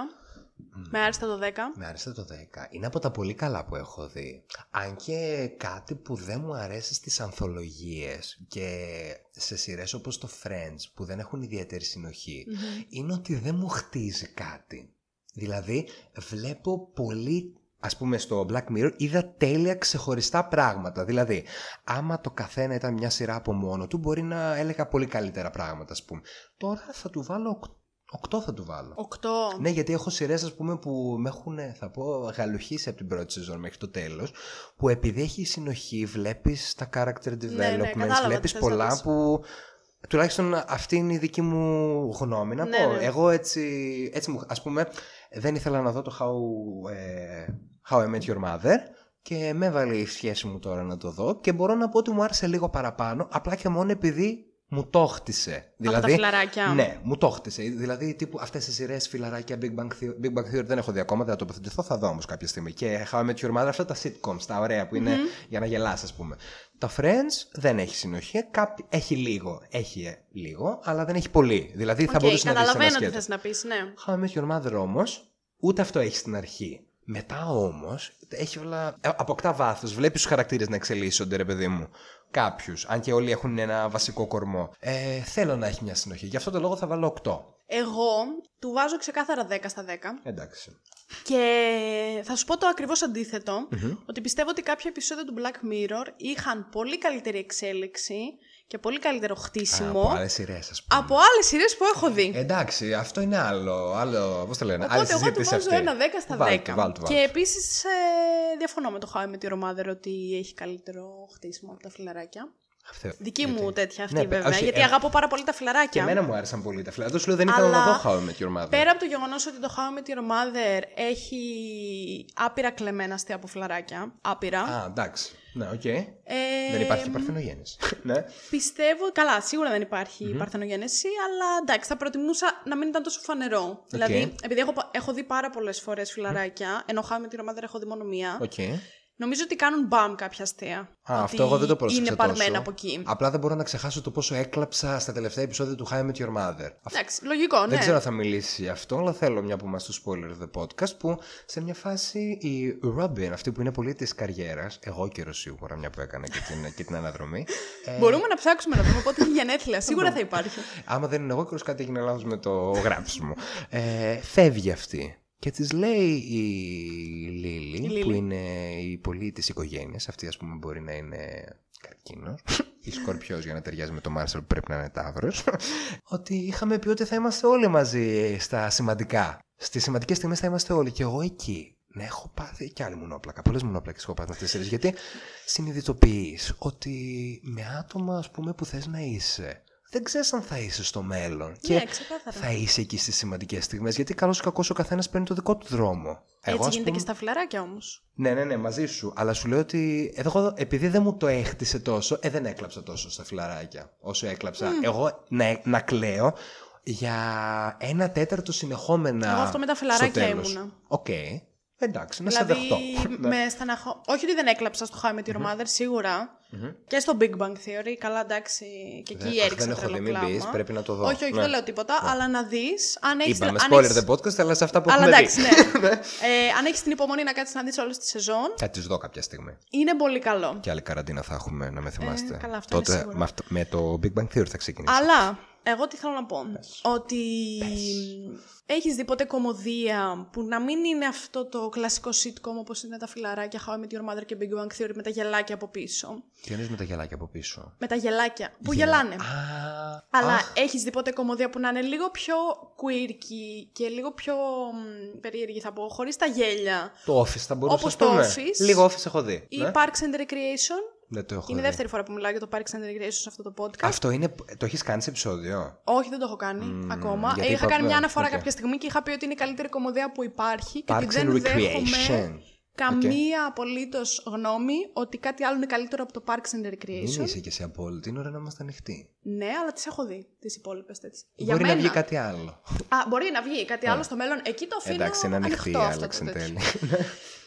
Με άριστα το 10. Με άρεσε το 10. Είναι από τα πολύ καλά που έχω δει. Αν και κάτι που δεν μου αρέσει στις ανθολογίες και σε σειρές όπως το Friends που δεν έχουν ιδιαίτερη συνοχή, είναι ότι δεν μου χτίζει κάτι. Δηλαδή βλέπω πολύ... Ας πούμε στο Black Mirror είδα τέλεια ξεχωριστά πράγματα. Δηλαδή, άμα το καθένα ήταν μια σειρά από μόνο του, μπορεί να έλεγα πολύ καλύτερα πράγματα, ας πούμε. Τώρα θα του βάλω 8 θα του βάλω. 8. Ναι, γιατί έχω σειρές, ας πούμε, που με έχουν, θα πω, γαλουχίσει από την πρώτη σεζόν μέχρι το τέλος. Που επειδή έχει συνοχή, βλέπεις τα character developments, Ναι, κατάλαβα βλέπεις τι θες να πολλά πεις. που. Τουλάχιστον αυτή είναι η δική μου γνώμη να Ναι, πω. ναι. Εγώ έτσι, έτσι μου, ας πούμε, δεν ήθελα να δω το How, ε, How I Met Your Mother και με έβαλε η σχέση μου τώρα να το δω και μπορώ να πω ότι μου άρεσε λίγο παραπάνω, απλά και μόνο επειδή μου το έχτισε. Από τα φιλαράκια. Ναι, μου το έχτισε. Δηλαδή, τύπου αυτές τι σειρές φιλαράκια Big Bang, Theory, Big Bang Theory δεν έχω δει ακόμα, δεν θα τοποθετηθώ, θα δω όμως κάποια στιγμή. Και How I Met Your Mother, αυτά τα sitcoms, τα ωραία που ειναι για να γελάς, ας πούμε. Τα Friends δεν έχει συνοχή. Κάποι... Έχει λίγο, έχει ε, λίγο, αλλά δεν έχει πολύ. Δηλαδή θα Οκ, μπορούσε να δει ένα καταλαβαίνω τι σκέτο. θες να πεις, ναι. How I Met Your Mother όμως, ούτε αυτό έχει στην αρχή. Μετά όμως, έχει όλα. ε, αποκτά βάθος. Βλέπει τους χαρακτήρες να εξελίσσονται, ρε παιδί μου. Κάποιους. Αν και όλοι έχουν ένα βασικό κορμό. Ε, θέλω να έχει μια συνοχή. Γι' αυτό το λόγο θα βάλω 8. Εγώ του βάζω ξεκάθαρα 10 στα 10. Εντάξει. Και θα σου πω το ακριβώς αντίθετο, ότι πιστεύω ότι κάποια επεισόδια του Black Mirror είχαν πολύ καλύτερη εξέλιξη και πολύ καλύτερο χτίσιμο Από άλλες σειρές, ας πούμε. από άλλες σειρές που έχω δει. Εντάξει, αυτό είναι άλλο. άλλο Πώς το λένε, άλλη Οπότε εγώ του συζήτηση βάζω αυτή. ένα 10 στα 10. Βάλ' του, βάλ' του, βάλ' και του. επίσης ε, διαφωνώ με το How I Met Your Mother ότι έχει καλύτερο χτίσιμο από τα φιλαράκια. Αυτό- Δική γιατί- μου τέτοια αυτή Ναι, βέβαια, όχι, γιατί ε, αγαπώ πάρα πολύ τα Και φιλαράκια. εμένα μου άρεσαν πολύ τα φιλαράκια. Το σου λέω δεν ήθελα να Αλλά δω How I Met Your Mother. Πέρα από το γεγονός ότι το How I Met Your Mother έχει άπειρα κλεμμένα αστεία από φιλαράκια. Άπειρα. Α, εντάξει. Ναι, οκ. Ε, Δεν υπάρχει παρθενογέννηση. ναι. Πιστεύω. Καλά, σίγουρα δεν υπάρχει παρθενογένεση, αλλά εντάξει, θα προτιμούσα να μην ήταν τόσο φανερό. Δηλαδή, επειδή έχω, πα- έχω δει πάρα πολλές φορές φιλαράκια, ενώ How I Met Your Mother έχω δει μόνο μία, Οκ. Νομίζω ότι κάνουν μπαμ κάποια αστεία. Α, Ότι αυτό εγώ δεν το πρόσεξα Είναι τόσο. παρμένα από εκεί. Απλά δεν μπορώ να ξεχάσω το πόσο έκλαψα στα τελευταία επεισόδια του How I Met Your Mother. Αυτό Εντάξει, λογικό, ναι. Δεν ξέρω αν θα μιλήσει για αυτό, αλλά θέλω μια που είμαστε στο spoiler the podcast που σε μια φάση η Robin, αυτή που είναι πολύ της καριέρας, εγώ καιρός σίγουρα, μια που έκανε και την, και την αναδρομή. ε, Μπορούμε να ψάξουμε να δούμε πότε είναι γενέθλια. Σίγουρα θα υπάρχει. άμα δεν είναι εγώ καιρός, κάτι έγινε λάθος με το γράψιμο. Ε, φεύγει αυτή. Και της λέει η Λίλη, Λίλη. που είναι η πολύ της οικογένειας, αυτή ας πούμε μπορεί να είναι καρκίνος ή σκορπιός για να ταιριάζει με το Μάρσελ που πρέπει να είναι τάβρο, ότι είχαμε πει ότι θα είμαστε όλοι μαζί στα σημαντικά. Στις σημαντικές στιγμές θα είμαστε όλοι. Και εγώ εκεί. Ναι, έχω πάθει και άλλη μονόπλακα. Πολλές μονόπλακες έχω πάθει με αυτές τις σειρές. Γιατί συνειδητοποιείς ότι με άτομα, ας πούμε, που θες να είσαι, δεν ξέρεις αν θα είσαι στο μέλλον. Ναι, και ξεκάθαρα. θα είσαι εκεί στις σημαντικές στιγμές. Γιατί καλό ή κακό ο καθένας παίρνει το δικό του δρόμο. Έτσι ας γίνεται πούμε- και στα φιλαράκια όμως. Ναι, ναι, ναι, μαζί σου. Αλλά σου λέω ότι εγώ, επειδή δεν μου το έχτισε τόσο, ε, δεν έκλαψα τόσο στα φιλαράκια όσο έκλαψα. Εγώ να, να κλαίω για ένα τέταρτο συνεχόμενα. Εγώ αυτό με τα στο φιλαράκια τέλος. ήμουνα. Οκ. Εντάξει, να σε Δηλαδή, δεχτώ. Ναι. με στεναχώ... Όχι ότι δεν έκλαψα στο How I Met Your Mother, σιγουρα Και στο Big Bang Theory. Καλά, εντάξει. Και εκεί Δεν- αχ, έριξα δεν έχω τρελό δει, μην κλάμα. πεις, πρέπει να το δω. Όχι, όχι, Ναι. δεν λέω τίποτα. Αλλά να δεις. Αν έχεις. Είπαμε, αν spoiler έχεις- the podcast, αλλά σε αυτά που Αλλά έχουμε εντάξει, δει. ναι. ε, αν έχεις την υπομονή να κάτσεις να δεις όλες τη σεζόν, Θα τις δω κάποια στιγμή. είναι πολύ καλό. Και άλλη καραντίνα θα έχουμε, να με θυμάστε. Ε, καλά, αυτό είναι Τότε σίγουρο. με, αυτό- με το Big Bang Theory θα ξεκινήσω. Αλλά εγώ τι θέλω να πω. Ότι έχεις δει ποτέ κομμωδία που να μην είναι αυτό το κλασικό sitcom όπως είναι τα φιλαράκια How I Met Your Mother και Big Bang Theory με τα γελάκια από πίσω; Τι εννοείς με τα γελάκια από πίσω. Με τα γελάκια που γελάνε. Α, Αλλά αχ, έχεις δει ποτέ κομμωδία που να είναι λίγο πιο quirky και λίγο πιο μ, περίεργη θα πω, χωρίς τα γέλια; το Office θα μπορούσες Όπως ας το πούμε. Office. Λίγο Office έχω δει. Ή ναι. Parks and Recreation. Δεν το έχω Είναι η δει. δεύτερη φορά που μιλάω για το Parks and Recreation σε αυτό το podcast. Αυτό είναι. Το έχεις κάνει σε επεισόδιο; Όχι, δεν το έχω κάνει ακόμα. γιατί Ε, είχα είπα- κάνει μια ναι, αναφορά οκ. κάποια στιγμή και είχα πει ότι είναι η καλύτερη κομμωδία που υπάρχει και Parks ότι and δεν δέχομαι Recreation. καμία απολύτως γνώμη ότι κάτι άλλο είναι καλύτερο από το Parks and Δεν Recreation. είσαι και εσύ απόλυτη. Είναι ώρα να είμαστε ανοιχτοί. Ναι, αλλά τις έχω δει τις υπόλοιπες έτσι. Μπορεί να βγει κάτι άλλο. Α, μπορεί να βγει κάτι άλλο στο μέλλον. Εκεί το αφήνω Εντάξει, είναι ανοιχτή η ανοιχτό αυτό Alex το εν τέτοιο. τέλει.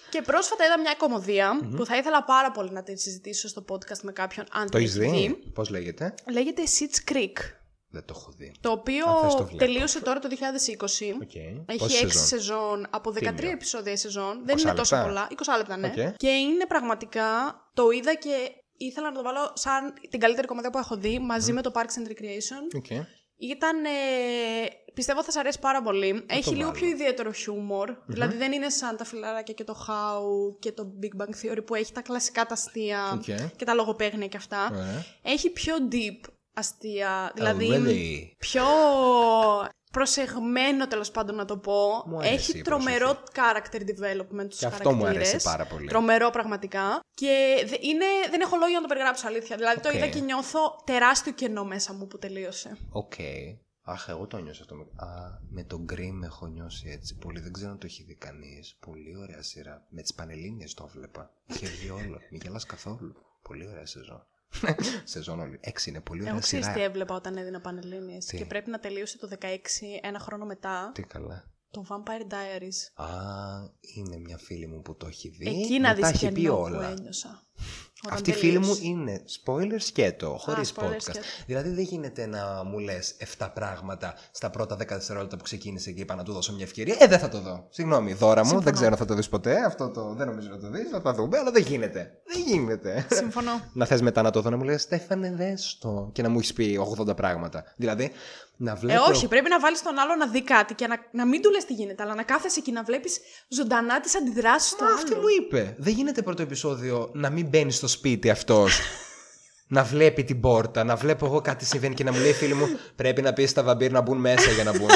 Και πρόσφατα είδα μια κομμωδία που θα ήθελα πάρα πολύ να την συζητήσω στο podcast με κάποιον αν Το την έχεις έχεις δει; Πώς λέγεται; Λέγεται Schitt's Creek. Δεν το έχω δει. Το οποίο Αν θες το βλέπω. τελείωσε τώρα το 2020. Οκ. Έχει Πόσες 6 σεζόν; σεζόν από 13 Τέλειο. επεισόδια η σεζόν. Δεν 20 είναι τόσο λεπτά; πολλά. 20 λεπτά, ναι. Οκ. Και είναι πραγματικά. Το είδα και ήθελα να το βάλω σαν την καλύτερη κομμωδία που έχω δει μαζί με το Parks and Recreation. OK. Ήταν. Ε, πιστεύω θα σα αρέσει πάρα πολύ. Έχει λίγο βάλω. πιο ιδιαίτερο χιούμορ. Δηλαδή δεν είναι σαν τα φιλαράκια και το How και το Big Bang Theory που έχει τα κλασικά τα αστεία Οκ. και τα λογοπαίγνια και αυτά. Ωραία. Έχει πιο deep αστεία. Δηλαδή really? πιο προσεγμένο τέλος πάντων να το πω. Μου αρέσει Έχει η τρομερό character development στους Και αυτό μου χαρακτήρες. αρέσει πάρα πολύ. Τρομερό πραγματικά. Και δε- είναι, δεν έχω λόγια να το περιγράψω αλήθεια. Δηλαδή το Οκ. είδα και νιώθω τεράστιο κενό μέσα μου που τελείωσε. Οκ. Αχ, εγώ το νιώσα αυτό. με- Α, με τον Grimm έχω νιώσει έτσι πολύ. Δεν ξέρω αν το έχει δει κανείς. Πολύ ωραία σειρά. Με τις Πανελλήνιες το έβλεπα. Είχε βγει όλο. Μην γελάς καθόλου. Πολύ ωραία σεζόν. σεζόν όλη. Έξι είναι πολύ ωραία Εγώ ξέρει σειρά. τι έβλεπα όταν έδινα Πανελλήνιες Τι; και πρέπει να τελείωσε το 16 ένα χρόνο μετά. Τι καλά. Το Vampire Diaries. Α, είναι μια φίλη μου που το έχει δει. Εκεί να μου τα δεις έχει πει κενό που όλα. ένιωσα. Όταν Αυτή η φίλη μου τελείωσε. είναι spoiler σκέτο, χωρίς spoiler podcast. σκέτο. Δηλαδή δεν γίνεται να μου λες 7 πράγματα στα πρώτα 10 δευτερόλεπτα που ξεκίνησε και είπα να του δώσω μια ευκαιρία. Ε, δεν θα το δω. Συγγνώμη, δώρα μου, δεν ξέρω αν θα το δεις ποτέ. Αυτό το δεν νομίζω να το δεις. Θα το δούμε, αλλά δεν γίνεται. Δεν γίνεται. Συμφωνώ. να θες μετά να το δω να μου λες Στέφανε, δες το. Και να μου έχεις πει 80 πράγματα. Δηλαδή να Ε, βλέπω. όχι, πρέπει να βάλεις τον άλλο να δει κάτι και να, να μην του λες τι γίνεται, αλλά να κάθεσαι εκεί να βλέπεις ζωντανά τις αντιδράσεις του Α, αυτή άλλου. μου είπε. Δεν γίνεται πρώτο επεισόδιο να μην μπαίνει στο σπίτι αυτός. να βλέπει την πόρτα, να βλέπω εγώ κάτι συμβαίνει και να μου λέει η φίλη μου πρέπει να πεις στα βαμπύρ να μπουν μέσα για να μπουν.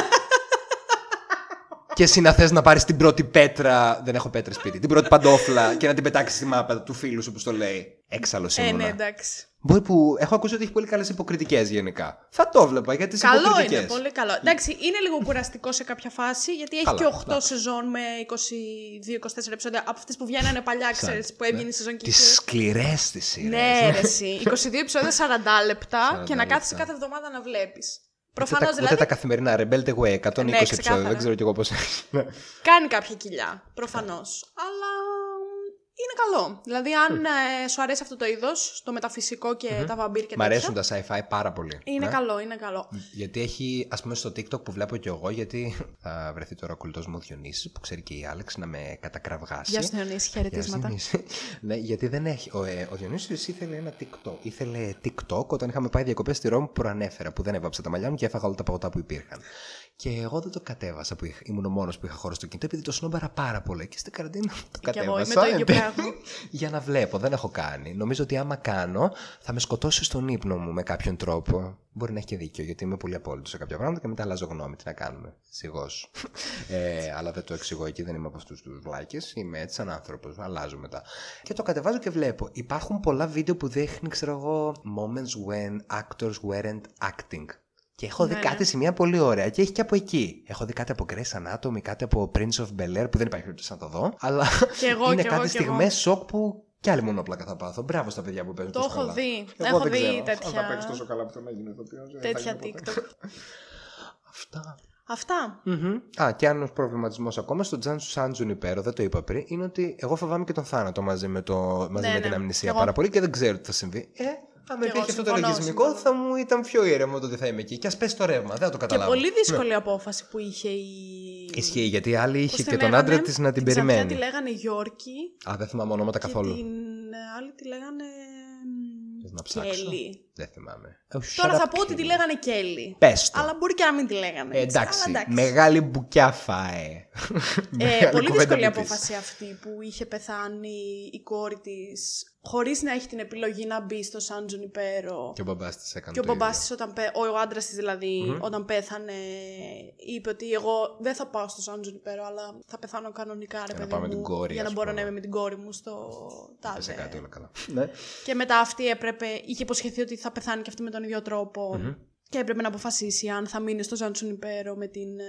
και εσύ να θες να πάρεις την πρώτη πέτρα. Δεν έχω πέτρα σπίτι. Την πρώτη παντόφλα και να την πετάξεις στη μάπα του φίλου σου που το λέει. Έξαλλος Ε, ήμουνα. ναι, εντάξει. Μπορεί που έχω ακούσει ότι έχει πολύ καλές υποκριτικές γενικά. Θα το βλέπα για τις Καλό υποκριτικές. είναι, πολύ καλό. Εντάξει, είναι λίγο κουραστικό σε κάποια φάση, γιατί έχει Καλά, και 8 εντάξει. σεζόν με 22-24 επεισόδια από αυτές που βγαίνανε παλιά, ξέρεις, που έβγαινε η σεζόν και Τις είχε- σκληρές τη σειρές. Ναι, ρε, εσύ. 22 επεισόδια 40 λεπτά 40 και να κάθεσαι λεπτά. κάθε εβδομάδα να βλέπεις. Ούτε, Προφανώς τα, δηλαδή ούτε τα καθημερινά. Rebel the Way, 120 Ναι, επεισόδια. ξεκάθαρα. Δεν ξέρω κι εγώ πώς έχει. κάνει κάποια κοιλιά. Προφανώς. Αλλά είναι καλό. Δηλαδή, αν ε, σου αρέσει αυτό το είδος, το μεταφυσικό και τα βαμπύρ και Μ' τέτοια, αρέσουν τα sci-fi πάρα πολύ. Είναι Ναι. καλό, είναι καλό. Γιατί έχει, ας πούμε, στο TikTok που βλέπω κι εγώ, γιατί θα βρεθεί τώρα ο κουλτός μου Διονύσης, που ξέρει και η Άλεξ να με κατακραυγάσει. Γεια σου, Διονύση, Γεια σου, χαιρετίσματα. Διονύση. ναι, γιατί δεν έχει. Ο, ε, ο Διονύσης ήθελε ένα TikTok. Ήθελε TikTok όταν είχαμε πάει διακοπές στη Ρώμη που προανέφερα, που δεν έβαψα τα μαλλιά μου και έφαγα όλα τα παγωτά που υπήρχαν. Και εγώ δεν το κατέβασα που είχα, ήμουν ο μόνος που είχα χώρο στο κινητό, επειδή το σνόμπαρα πάρα πολύ. Και στην καραντίνα το Και εγώ κατέβασα. είμαι το ίδιο εν τέλει. πράγμα. Για να βλέπω, δεν έχω κάνει. Νομίζω ότι άμα κάνω, θα με σκοτώσει στον ύπνο μου με κάποιον τρόπο. Μπορεί να έχει και δίκιο, γιατί είμαι πολύ απόλυτος σε κάποια πράγματα και μετά αλλάζω γνώμη. Τι να κάνουμε. Σιγώς. ε, αλλά δεν το εξηγώ εκεί, δεν είμαι από αυτούς τους βλάκε. Είμαι έτσι σαν άνθρωπος. Αλλάζω μετά. Και το κατεβάζω και βλέπω. Υπάρχουν πολλά βίντεο που δείχνει, ξέρω εγώ, moments when actors weren't acting. Και έχω δει Ναι, κάτι ναι. σημεία πολύ ωραία και έχει και από εκεί. Έχω δει κάτι από Grace Anatomy, κάτι από Prince of Bel Air που δεν υπάρχει περίπτωση να το δω. Αλλά Κι εγώ, είναι κι εγώ, κάτι κι εγώ. στιγμές σοκ που κι άλλη μονόπλακα θα πάθω. Μπράβο στα παιδιά που παίζουν Το τόσο έχω καλά. δει. Εγώ Έχω δεν δει ξέρω. Αν θα τέτοια- παίξεις τόσο καλά που το να γίνει ηθοποιός, δεν θα Τέτοια γίνει ποτέ. TikTok. Αυτά. Αυτά. Μμμ. Α, και άλλο προβληματισμός ακόμα στο Τζαν Σάντζουν υπέρο, δεν το είπα πριν, είναι ότι εγώ φοβάμαι και τον θάνατο μαζί με, το, μαζί Ναι, με ναι. την Κι αμνησία εγώ. πάρα πολύ και δεν ξέρω τι θα συμβεί. Ε, αν Κι υπήρχε εγώ αυτό το συμφωνώ, λογισμικό, συμφωνώ. θα μου ήταν πιο ήρεμο το ότι θα είμαι εκεί. Και ας πέσει το ρεύμα, δεν θα το Και καταλάβω. πολύ δύσκολη απόφαση που είχε η. Ισχύει, γιατί η άλλη είχε Πώς και τη τον λέγανε; άντρα της να την Τη περιμένει. Ξαφνιά τη λέγανε Γιόρκη. Α, δεν θυμάμαι ονόματα Και καθόλου. την ε, άλλη τη λέγανε. Θες να ψάξω. Κέλλη. Δεν θυμάμαι. Oh, Τώρα shut θα up, πω ότι τη Kelly. λέγανε Κέλλη. Πες το. Αλλά μπορεί και να μην τη λέγανε. Ε, έτσι. εντάξει, Αλλά μεγάλη μπουκιά φάε. Ε, Μεγάλη πολύ κουβέντα δύσκολη μην πεις. απόφαση αυτή που είχε πεθάνει η κόρη της χωρίς να έχει την επιλογή να μπει στο Σαν Τζουνιπέρο. Και ο μπαμπάς της έκανε Και ο το μπαμπάς ίδιο. της όταν πέ... ο, ο άντρας της δηλαδή όταν πέθανε είπε ότι εγώ δεν θα πάω στο Σαν Τζουνιπέρο αλλά θα πεθάνω κανονικά ρε Για να παιδί πάω με μου, την κόρη, για να ας μπορώ να πούμε. είμαι με την κόρη μου στο Έπεσε τάδε. κάτι όλα καλά. Ναι. Και μετά αυτή έπρεπε, είχε υποσχεθεί ότι θα πεθάνει και αυτή με τον ίδιο τρόπο. Και έπρεπε να αποφασίσει αν θα μείνει στο Σαν Τζουνιπέρο με την ε,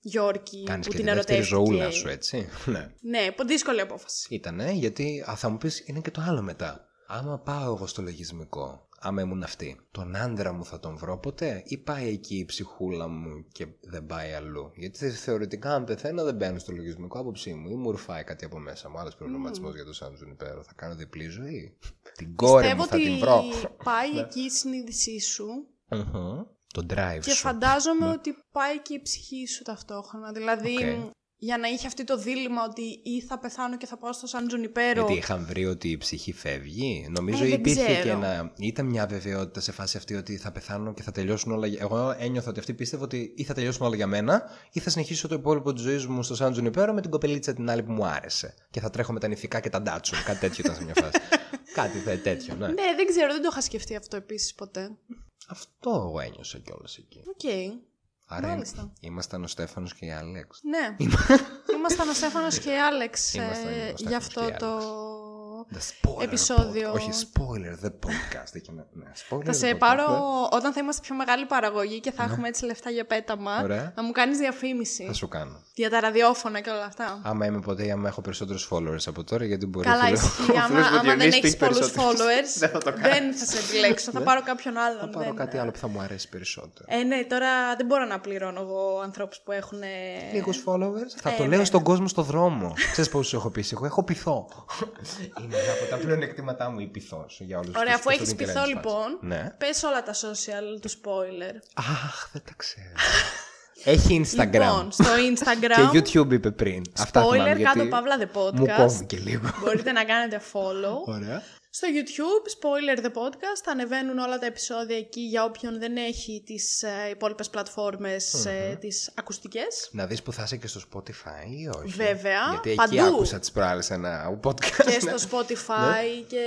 Γιόρκη Κάνεις που και την τη δεύτερη ερωτεύτηκε. ζωούλα σου, έτσι. Ναι. Ναι, πολύ δύσκολη απόφαση. Ήτανε, γιατί α, θα μου πεις είναι και το άλλο μετά. Άμα πάω εγώ στο λογισμικό, άμα ήμουν αυτή, τον άντρα μου θα τον βρω ποτέ ή πάει εκεί η ψυχούλα μου και δεν πάει αλλού; Γιατί θεωρητικά αν πεθαίνω δεν μπαίνω στο λογισμικό άποψή μου ή μου ρουφάει κάτι από μέσα μου. Άλλος προβληματισμός για το Σάντζουν υπέρο. Θα κάνω διπλή ζωή; Την κόρη Πιστεύω μου θα ότι την βρω. πάει εκεί η συνείδησή σου Μμμ. Το drive και σου. φαντάζομαι ότι πάει και η ψυχή σου ταυτόχρονα. Δηλαδή, Οκ. Για να είχε αυτή το δίλημα ότι ή θα πεθάνω και θα πάω στο San Junipero. Γιατί είχαν βρει ότι η ψυχή φεύγει. Νομίζω Ε, δεν υπήρχε ξέρω. και ένα. ήταν μια βεβαιότητα σε φάση αυτή ότι θα πεθάνω και θα τελειώσουν όλα. για- Εγώ ένιωθα ότι αυτή πίστευε ότι ή θα τελειώσουν όλα για μένα ή θα συνεχίσω το υπόλοιπο της ζωής μου στο San Junipero με την κοπελίτσα την άλλη που μου άρεσε. Και θα τρέχω με τα νυφικά και τα Datsun. Κάτι τέτοιο ήταν σε μια φάση. Κάτι θε- τέτοιο, ναι. Ναι, δεν ξέρω, δεν το είχα σκεφτεί αυτό επίσης ποτέ. Αυτό εγώ ένιωσα κιόλας εκεί. Οκ. Άρα Μάλιστα. ήμασταν ο Στέφανος και η Άλεξ. Ναι. Ήμασταν ο Στέφανος και η Άλεξ Ήμασταν ε, ο Στέφανος για αυτό και η το The spoiler επεισόδιο. pod- Όχι, spoiler, the podcast. Είχε ένα- ναι, spoiler Θα the σε podcast, πάρω ναι. όταν θα είμαστε πιο μεγάλη παραγωγή και θα έχουμε έτσι λεφτά για πέταμα. Ωραία. Να μου κάνεις διαφήμιση Θα σου κάνω. για τα ραδιόφωνα και όλα αυτά. Άμα είμαι ποτέ ή άμα έχω περισσότερους followers από τώρα, γιατί μπορείς Καλά, ο φίλος- ισχύει. ο Άμα, φίλος μου άμα δεν Διονύσης έχεις έχει πολλούς περισσότερους. followers, Δεν θα το κάνω. δεν θα σε επιλέξω. θα πάρω κάποιον άλλον. Θα πάρω δεν- κάτι άλλο που θα μου αρέσει περισσότερο. Ε, ναι, τώρα δεν μπορώ να πληρώνω εγώ ανθρώπους που έχουν. Λίγους followers. Θα ε, το ναι, λέω ναι. στον κόσμο στο δρόμο. Ξέρεις πόσους έχω πει. Εγώ; Έχω πειθό. Είναι ένα από τα πλεονεκτήματά μου η πειθό για όλους Ωραία, αφού έχεις πειθό λοιπόν, Ναι. πες όλα τα social του spoiler. Αχ, δεν τα ξέρω. Έχει Instagram. Λοιπόν, στο Instagram. Και YouTube είπε πριν. Αυτά θυμάμαι, Spoiler γιατί κάτω παύλα the podcast. Μου κόβει και λίγο. Μπορείτε να κάνετε follow. Ωραία. Στο YouTube, Spoiler the Podcast, θα ανεβαίνουν όλα τα επεισόδια εκεί για όποιον δεν έχει τις ε, υπόλοιπες πλατφόρμες ε, τις ακουστικές. Να δεις που θα είσαι και στο Spotify ή όχι. Βέβαια, Γιατί παντού. εκεί άκουσα τις προάλλες ένα podcast. Και ναι. στο Spotify και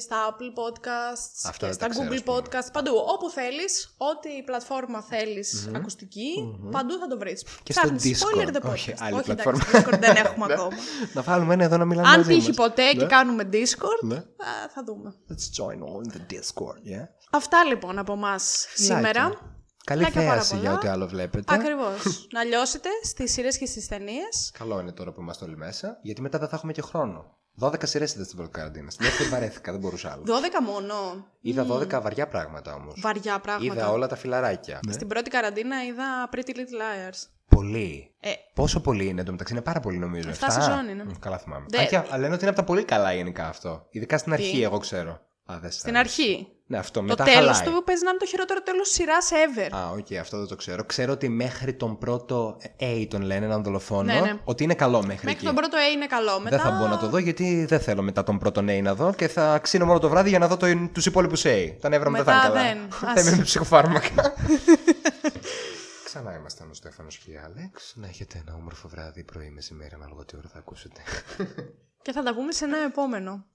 στα Apple Podcasts Αυτά και δεν στα τα ξέρω, Google ας πούμε. Podcasts, παντού. Όπου θέλεις, ό,τι πλατφόρμα θέλεις ακουστική, παντού θα το βρεις. Και στο Ψάχνεις Discord. Spoiler the Podcast. Όχι, άλλη εντάξει, πλατφόρμα. Discord δεν έχουμε ακόμα. Να βάλουμε ένα εδώ να μιλάμε Αν μαζί τύχει μας. ποτέ και κάνουμε Discord, Ναι. Θα- θα δούμε. Let's join all in the Discord, yeah; Αυτά λοιπόν από εμάς σήμερα. Φιλάκια. Καλή Φιλάκια πάρα θέαση για πολλά. ό,τι άλλο βλέπετε. Ακριβώς. να λιώσετε στις σειρές και στις ταινίες. Καλό είναι τώρα που είμαστε όλοι μέσα, γιατί μετά δεν θα έχουμε και χρόνο. 12 σειρές είδα στην πρώτη καραντίνα. Στην δεύτερη βαρέθηκα, δεν μπορούσα άλλο. 12 μόνο. Είδα 12 βαριά πράγματα όμως. Βαριά πράγματα. Είδα όλα τα φιλαράκια. Στην πρώτη καραντίνα είδα Pretty Little Liars. Πολύ. Ε, Πόσο πολύ είναι εντωμεταξύ, είναι πάρα πολύ νομίζω. Εφτά Εφτά. σεζόν είναι. Μ, Καλά θυμάμαι. Δε- Α, και, α, λένε ότι είναι από τα πολύ καλά γενικά αυτό. Ειδικά στην αρχή, εγώ ξέρω. Α, δεν στην αρχή; Ναι, αυτό Το μετά τέλος χαλάει. του παίζει να είναι το χειρότερο τέλος σειράς ever. Α, οκ, αυτό δεν το ξέρω. Ξέρω ότι μέχρι τον πρώτο A τον λένε έναν δολοφόνο. Ναι, ναι. Ότι είναι καλό μέχρι, Μέχρι εκεί. τον πρώτο A είναι καλό. Μετά... Δεν θα μπω να το δω γιατί δεν θέλω μετά τον πρώτον A να δω και θα ξύνω μόνο το βράδυ για να δω το, τους υπόλοιπους A. Τα νεύρα μου δεν θα είναι Μετά καλά. δεν. Θα Άσε. είμαι με ψυχοφάρμακα. Ξανά ήμασταν ο Στέφανος και η Άλεξ. Να έχετε ένα όμορφο βράδυ, πρωί, μεσημέρι, ανάλογα τι ώρα θα ακούσετε. Και θα τα πούμε σε ένα επόμενο.